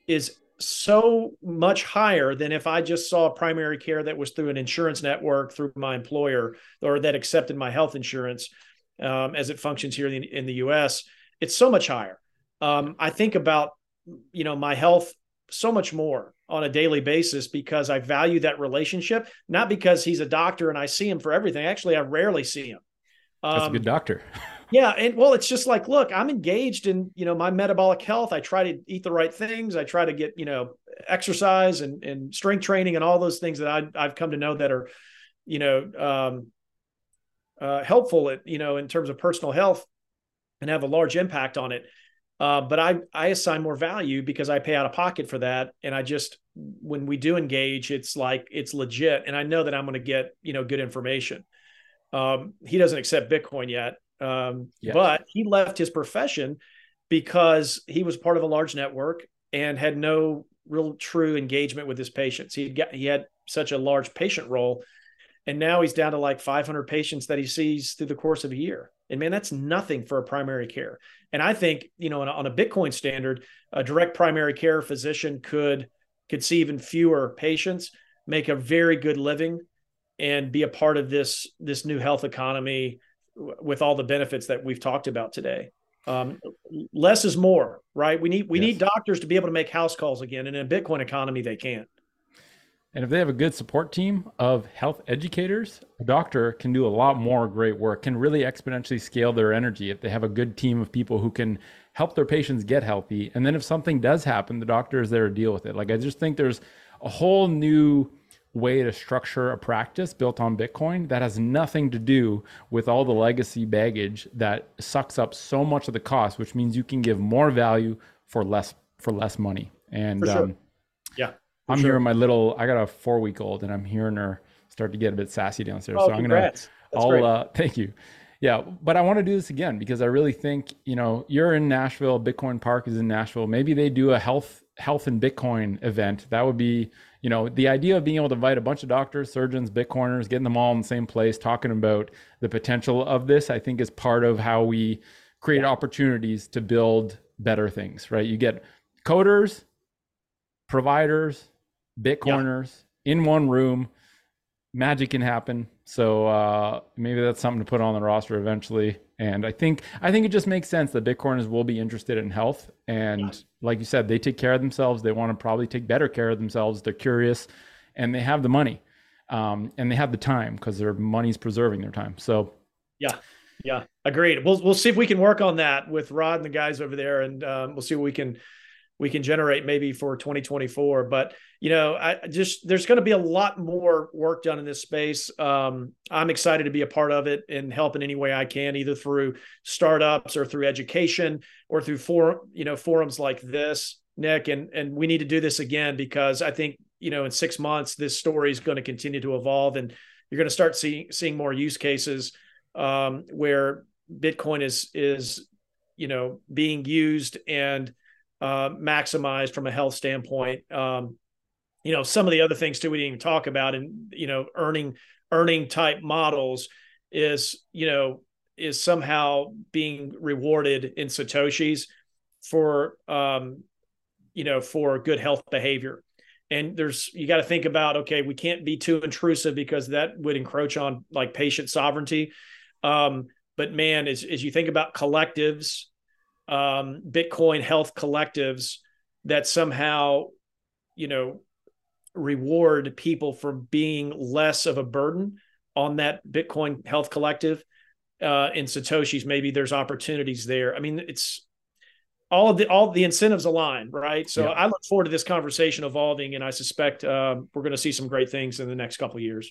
Speaker 2: is so much higher than if I just saw primary care that was through an insurance network through my employer or that accepted my health insurance um, as it functions here in the, in the U.S. It's so much higher. Um, I think about you know my health so much more on a daily basis because I value that relationship, not because he's a doctor and I see him for everything. Actually, I rarely see him.
Speaker 1: Um, That's a good um, doctor.
Speaker 2: yeah, and well, it's just like, look, I'm engaged in you know my metabolic health. I try to eat the right things. I try to get you know exercise and and strength training and all those things that I I've come to know that are you know um, uh, helpful at you know in terms of personal health and have a large impact on it. Uh, but I I assign more value because I pay out of pocket for that, and I just when we do engage, it's like it's legit, and I know that I'm going to get you know good information. Um, he doesn't accept Bitcoin yet, um, but he left his profession because he was part of a large network and had no real true engagement with his patients. He got he had such a large patient roll, and now he's down to like 500 patients that he sees through the course of a year. And man, that's nothing for a primary care. And I think you know on a, on a Bitcoin standard, a direct primary care physician could could see even fewer patients, make a very good living, and be a part of this this new health economy with all the benefits that we've talked about today. Um, less is more, right? We need we yes. need doctors to be able to make house calls again, and in a Bitcoin economy, they can't.
Speaker 1: And if they have a good support team of health educators, a doctor can do a lot more great work, can really exponentially scale their energy if they have a good team of people who can help their patients get healthy. And then if something does happen, the doctor is there to deal with it. Like I just think there's a whole new way to structure a practice built on Bitcoin that has nothing to do with all the legacy baggage that sucks up so much of the cost, which means you can give more value for less for less money. And
Speaker 2: sure. um, yeah,
Speaker 1: I'm sure. hearing my little. I got a four week old, and I'm hearing her start to get a bit sassy downstairs.
Speaker 2: Oh, so I'm gonna. That's
Speaker 1: I'll great. uh, thank you. Yeah, but I want to do this again because I really think you know you're in Nashville. Bitcoin Park is in Nashville. Maybe they do a health health and Bitcoin event. That would be you know, the idea of being able to invite a bunch of doctors, surgeons, Bitcoiners, getting them all in the same place, talking about the potential of this, I think is part of how we create opportunities to build better things, right? You get coders, providers, Bitcoiners yeah. in one room. Magic can happen. So uh, maybe that's something to put on the roster eventually. And I think I think it just makes sense that Bitcoiners will be interested in health. And yeah. like you said, they take care of themselves. They want to probably take better care of themselves. They're curious, and they have the money, um, and they have the time because their money's preserving their time. So,
Speaker 2: yeah, yeah, agreed. We'll we'll see if we can work on that with Rod and the guys over there, and um, we'll see what we can we can generate maybe for 2024. But you know, I just there's going to be a lot more work done in this space. Um, I'm excited to be a part of it and help in any way I can, either through startups or through education or through for you know forums like this, Nick. And and we need to do this again because I think you know in six months this story is going to continue to evolve and you're going to start seeing seeing more use cases um, where Bitcoin is is you know being used and uh, maximized from a health standpoint. Um, you know, some of the other things too we didn't even talk about, and you know, earning earning type models is you know is somehow being rewarded in satoshis for um, you know for good health behavior and there's you got to think about okay we can't be too intrusive because that would encroach on like patient sovereignty um, but man as, as you think about collectives um, Bitcoin health collectives that somehow, you know, reward people for being less of a burden on that Bitcoin health collective uh, in Satoshis. Maybe there's opportunities there. I mean, it's all of the all the incentives align, right? So yeah. I look forward to this conversation evolving, and I suspect uh, we're going to see some great things in the next couple of years.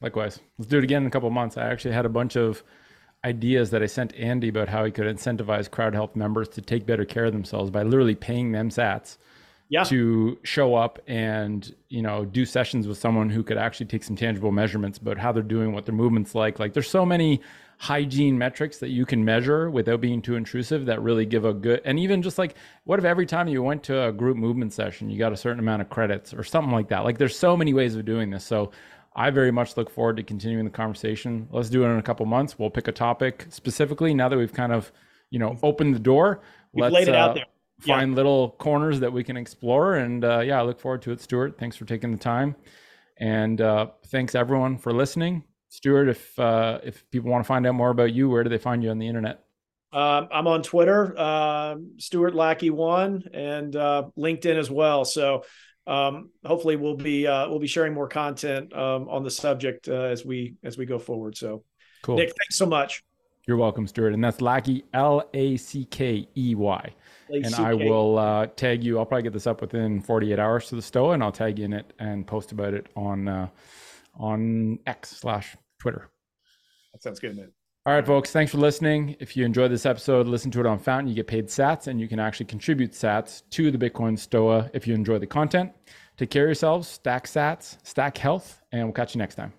Speaker 1: Likewise, let's do it again in a couple of months. I actually had a bunch of ideas that I sent Andy about how he could incentivize CrowdHealth members to take better care of themselves by literally paying them sats yeah. to show up and you know do sessions with someone who could actually take some tangible measurements about how they're doing what their movements like. Like there's so many hygiene metrics that you can measure without being too intrusive that really give a good and even just like what if every time you went to a group movement session you got a certain amount of credits or something like that? Like there's so many ways of doing this. So I very much look forward to continuing the conversation. Let's do it in a couple months. We'll pick a topic specifically now that we've kind of, you know, opened the door.
Speaker 2: You've let's laid it uh, out there.
Speaker 1: Find little corners that we can explore. And uh, yeah, I look forward to it, Stuart. Thanks for taking the time. And uh, thanks everyone for listening. Stuart, if uh, if people want to find out more about you, where do they find you on the internet?
Speaker 2: Um, I'm on Twitter, uh, Stuart Lackey one, and uh, LinkedIn as well. So um, hopefully we'll be uh, we'll be sharing more content um, on the subject uh, as we as we go forward. So, cool. Nick, thanks so much.
Speaker 1: You're welcome, Stuart. And that's Lackey L A C K E Y. And I will uh, tag you. I'll probably get this up within 48 hours to the Stoa, and I'll tag you in it and post about it on uh, on X slash Twitter.
Speaker 2: That sounds good, man.
Speaker 1: All right, folks, thanks for listening. If you enjoyed this episode, listen to it on Fountain. You get paid sats, and you can actually contribute sats to the Bitcoin Stoa if you enjoy the content. Take care of yourselves, stack sats, stack health, and we'll catch you next time.